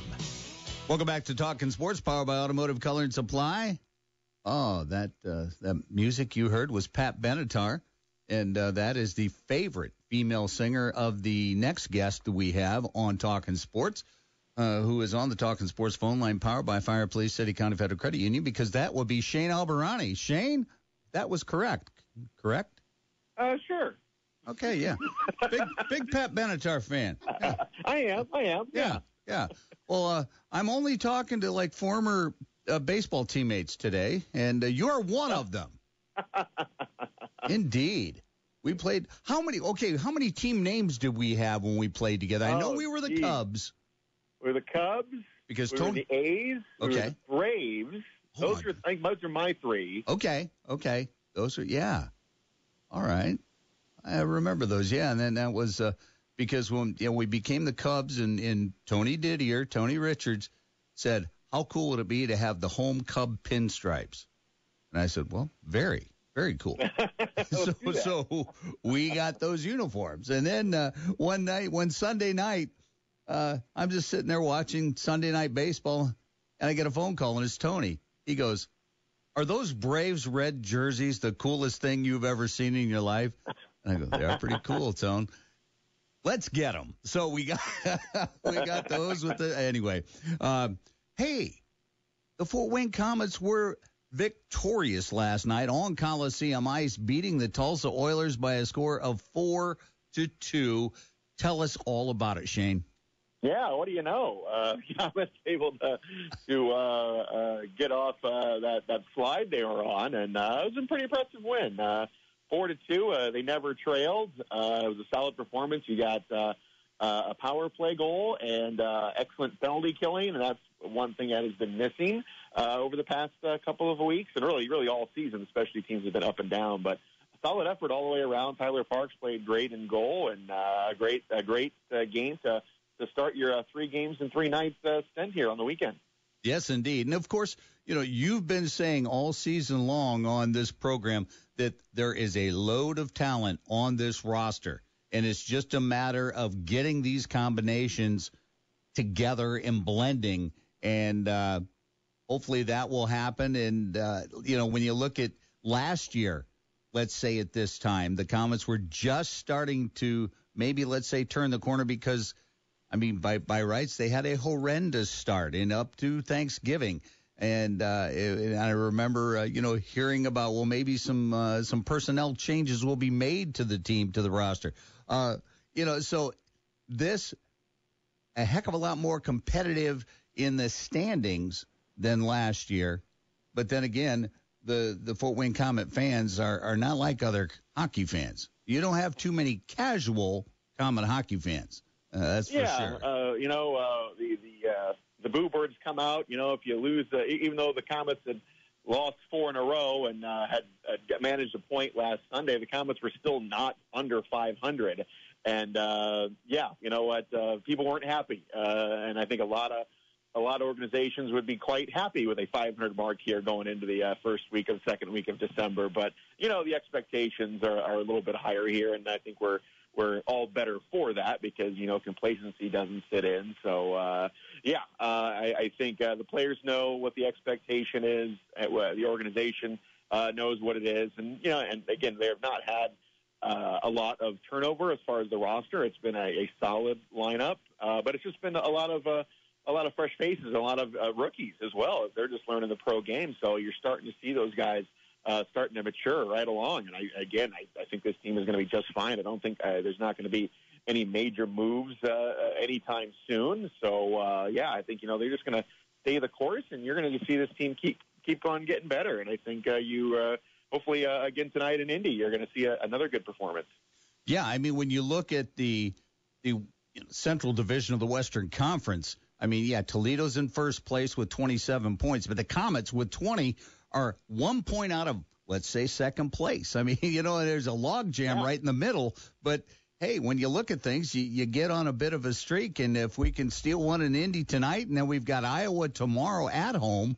Welcome back to Talking Sports, powered by Automotive Color and Supply. Oh, that uh, that music you heard was Pat Benatar, and uh, that is the favorite female singer of the next guest that we have on Talking Sports, uh, who is on the Talking Sports phone line, powered by Fire Police City County Federal Credit Union, because that would be Shane Albahrani. Shane, that was correct. Correct? Uh, sure. Okay, yeah. big big Pat Benatar fan. Yeah. I am. I am. Yeah, yeah. Well, uh, I'm only talking to like former uh, baseball teammates today, and uh, you're one of them. Indeed. We played how many? Okay, how many team names did we have when we played together? I know Oh, we were the geez. Cubs We're the Cubs. because we Tony. the A's. we Okay. the Braves. Those are, I think, those are my three. Okay, okay, those are yeah. All right, I remember those. Yeah, and then that was uh, because when you know, we became the Cubs, and, and Tony Didier, Tony Richards, said, "How cool would it be to have the home Cub pinstripes?" And I said, "Well, very, very cool." so, so we got those uniforms, and then uh, one night, one Sunday night, uh, I'm just sitting there watching Sunday night baseball, and I get a phone call, and it's Tony. He goes, "Are those Braves red jerseys the coolest thing you've ever seen in your life?" And I go, "They are pretty cool, Tone." Let's get them. So we got we got those with the anyway. Um, hey, the Fort Wayne Komets were victorious last night on Coliseum ice, beating the Tulsa Oilers by a score of four to two. Tell us all about it, Shane. Yeah, what do you know? Uh, Komets able to to uh, uh, get off uh, that that slide they were on, and uh, it was a pretty impressive win. Uh, four to two, uh, they never trailed. Uh, it was a solid performance. You got uh, uh, a power play goal and uh, excellent penalty killing, and that's one thing that has been missing uh, over the past uh, couple of weeks, and really, really all season. Especially teams have been up and down, but solid effort all the way around. Tyler Parks played great in goal, and uh, a great, a great uh, game to to start your uh, three games and three nights uh, stint here on the weekend. Yes, indeed. And of course, you know, you've been saying all season long on this program that there is a load of talent on this roster. And it's just a matter of getting these combinations together and blending. And uh, hopefully that will happen. And, uh, you know, when you look at last year, let's say at this time, the Komets were just starting to maybe, let's say, turn the corner because I mean, by by rights, they had a horrendous start in up to Thanksgiving, and uh, and I remember, uh, you know, hearing about well, maybe some uh, some personnel changes will be made to the team to the roster. Uh, you know, so this a heck of a lot more competitive in the standings than last year, but then again, the the Fort Wayne Komet fans are are not like other hockey fans. You don't have too many casual Komet hockey fans. Uh, that's yeah, for sure. uh, you know uh, the the uh, the boo birds come out. You know, if you lose, uh, even though the Komets had lost four in a row and uh, had, had managed a point last Sunday, the Komets were still not under 500. And uh, yeah, you know what? Uh, people weren't happy, uh, and I think a lot of a lot of organizations would be quite happy with a 500 mark here going into the uh, first week of second week of December. But you know the expectations are, are a little bit higher here, and I think we're we're all better for that because you know complacency doesn't sit in. So uh, yeah, uh, I, I think uh, the players know what the expectation is. Uh, the organization uh, knows what it is, and you know, and again, they have not had uh, a lot of turnover as far as the roster. It's been a, a solid lineup, uh, but it's just been a lot of uh, a lot of fresh faces, a lot of uh, rookies as well. They're just learning the pro game, so you're starting to see those guys starting to mature right along. And I, again, I, I think this team is going to be just fine. I don't think uh, there's not going to be any major moves uh, anytime soon. So uh, yeah, I think you know they're just going to stay the course, and you're going to see this team keep keep on getting better. And I think uh, you uh, hopefully uh, again tonight in Indy, you're going to see a, another good performance. Yeah, I mean, when you look at the the Central Division of the Western Conference, I mean, yeah, Toledo's in first place with 27 points, but the Komets with 20 are one point out of let's say second place. I mean, you know, there's a log jam Yeah. right in the middle, but hey, when you look at things, you, you get on a bit of a streak, and if we can steal one in Indy tonight, and then we've got Iowa tomorrow at home.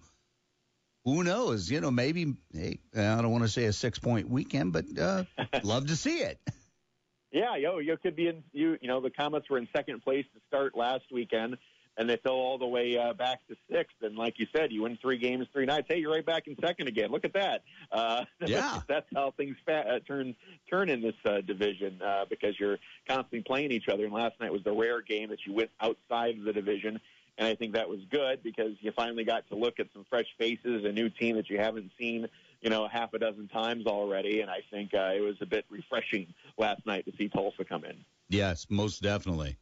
Who knows? You know, maybe. Hey, I don't want to say a six-point weekend, but uh, love to see it. Yeah, yo, you could be in. You, you know, the Komets were in second place to start last weekend, and they fell all the way uh, back to sixth. And like you said, you win three games, three nights. Hey, you're right back in second again. Look at that. Uh, Yeah. that's how things fa- uh, turn turn in this uh, division uh, because you're constantly playing each other. And last night was the rare game that you went outside of the division. And I think that was good because you finally got to look at some fresh faces, a new team that you haven't seen, you know, half a dozen times already. And I think uh, it was a bit refreshing last night to see Tulsa come in. Yes, most definitely.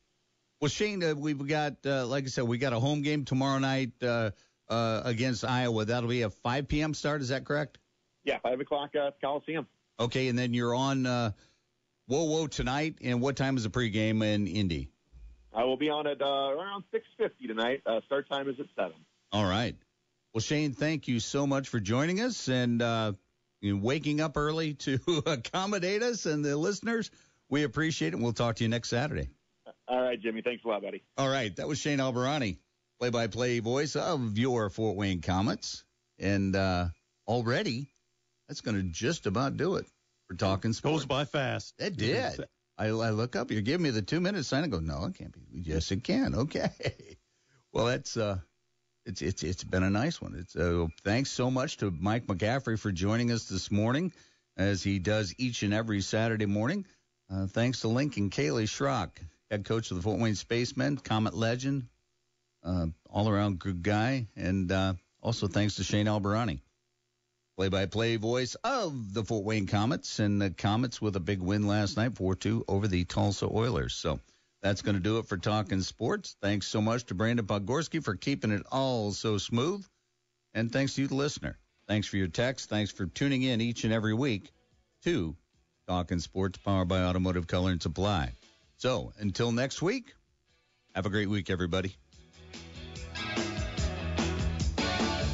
Well, Shane, uh, we've got, uh, like I said, we got a home game tomorrow night uh, uh, against Iowa. That'll be a 5 p.m. start. Is that correct? Yeah, five o'clock uh, Coliseum. Okay, and then you're on uh, WOWO tonight. And what time is the pregame in Indy? I will be on at uh, around six fifty tonight. Uh, start time is at seven. All right. Well, Shane, thank you so much for joining us and uh, waking up early to accommodate us and the listeners. We appreciate it. And We'll talk to you next Saturday. All right, Jimmy. Thanks a lot, buddy. All right, that was Shane Albahrani, play-by-play voice of your Fort Wayne Komets, and uh, already that's going to just about do it for talking sports. Goes by fast. It did. I, I look up. You're giving me the two minute sign. I go, no, it can't be. Yes, it can. Okay. Well, that's uh, it's it's it's been a nice one. It's uh, thanks so much to Mike McCaffrey for joining us this morning, as he does each and every Saturday morning. Uh, thanks to Lincoln Kaleigh Schrock, head coach of the Fort Wayne Spacemen, Komet legend, uh, all around good guy, and uh, also thanks to Shane Albahrani play-by-play voice of the Fort Wayne Komets, and the Komets with a big win last night, 4-2 over the Tulsa Oilers. So that's going to do it for Talking Sports. Thanks so much to Brandon Pogorski for keeping it all so smooth, and thanks to you, the listener. Thanks for your text. Thanks for tuning in each and every week to Talking Sports, powered by Automotive Color and Supply. So until next week, have a great week, everybody.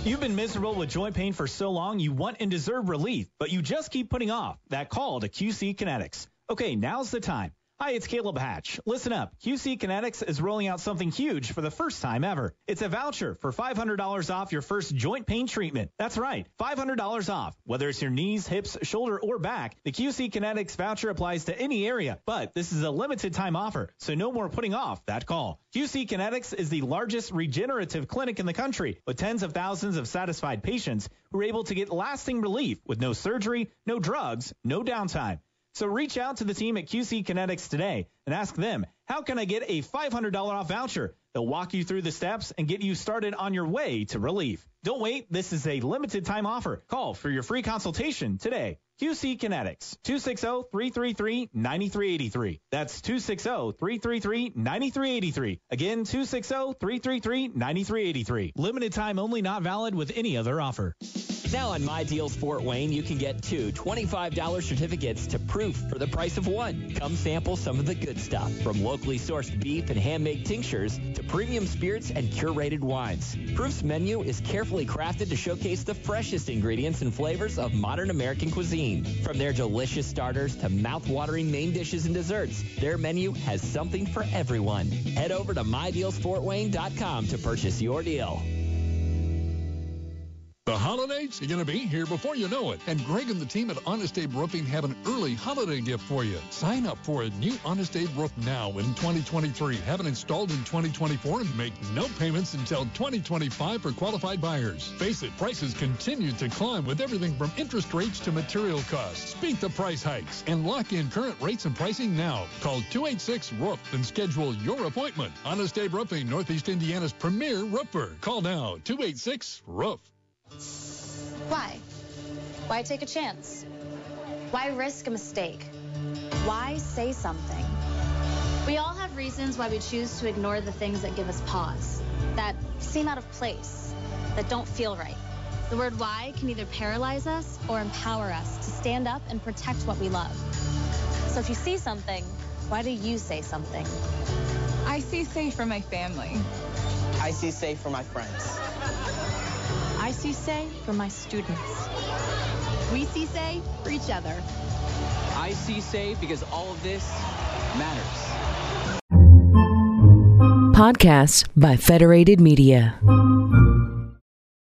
You've been miserable with joint pain for so long you want and deserve relief, but you just keep putting off that call to QC Kinetics. Okay, now's the time. Hi, it's Caleb Hatch. Listen up. QC Kinetics is rolling out something huge for the first time ever. It's a voucher for $500 off your first joint pain treatment. That's right, $500 off. Whether it's your knees, hips, shoulder, or back, the QC Kinetics voucher applies to any area. But this is a limited time offer, so no more putting off that call. QC Kinetics is the largest regenerative clinic in the country with tens of thousands of satisfied patients who are able to get lasting relief with no surgery, no drugs, no downtime. So reach out to the team at QC Kinetics today and ask them, how can I get a $500 off voucher? They'll walk you through the steps and get you started on your way to relief. Don't wait. This is a limited time offer. Call for your free consultation today. QC Kinetics, 260-333-9383. That's 260-333-9383. Again, 260-333-9383. Limited time only, not valid with any other offer. Now on My Deals Fort Wayne, you can get two $25 certificates to Proof for the price of one. Come sample some of the good stuff, from locally sourced beef and handmade tinctures to premium spirits and curated wines. Proof's menu is carefully crafted to showcase the freshest ingredients and flavors of modern American cuisine. From their delicious starters to mouth-watering main dishes and desserts, their menu has something for everyone. Head over to MyDealsFortWayne.com to purchase your deal. The holidays are going to be here before you know it. And Greg and the team at Honest Abe Roofing have an early holiday gift for you. Sign up for a new Honest Abe roof now in 2023. Have it installed in 2024 and make no payments until 2025 for qualified buyers. Face it, prices continue to climb with everything from interest rates to material costs. Beat the price hikes and lock in current rates and pricing now. Call 286-ROOF and schedule your appointment. Honest Abe Roofing, Northeast Indiana's premier roofer. Call now, 286-ROOF. Why? Why take a chance? Why risk a mistake? Why say something? We all have reasons why we choose to ignore the things that give us pause, that seem out of place, that don't feel right. The word why can either paralyze us or empower us to stand up and protect what we love. So if you see something, why do you say something? I see safe for my family. I see safe for my friends. I see say for my students. We see say for each other. I see say because all of this matters. Podcasts by Federated Media.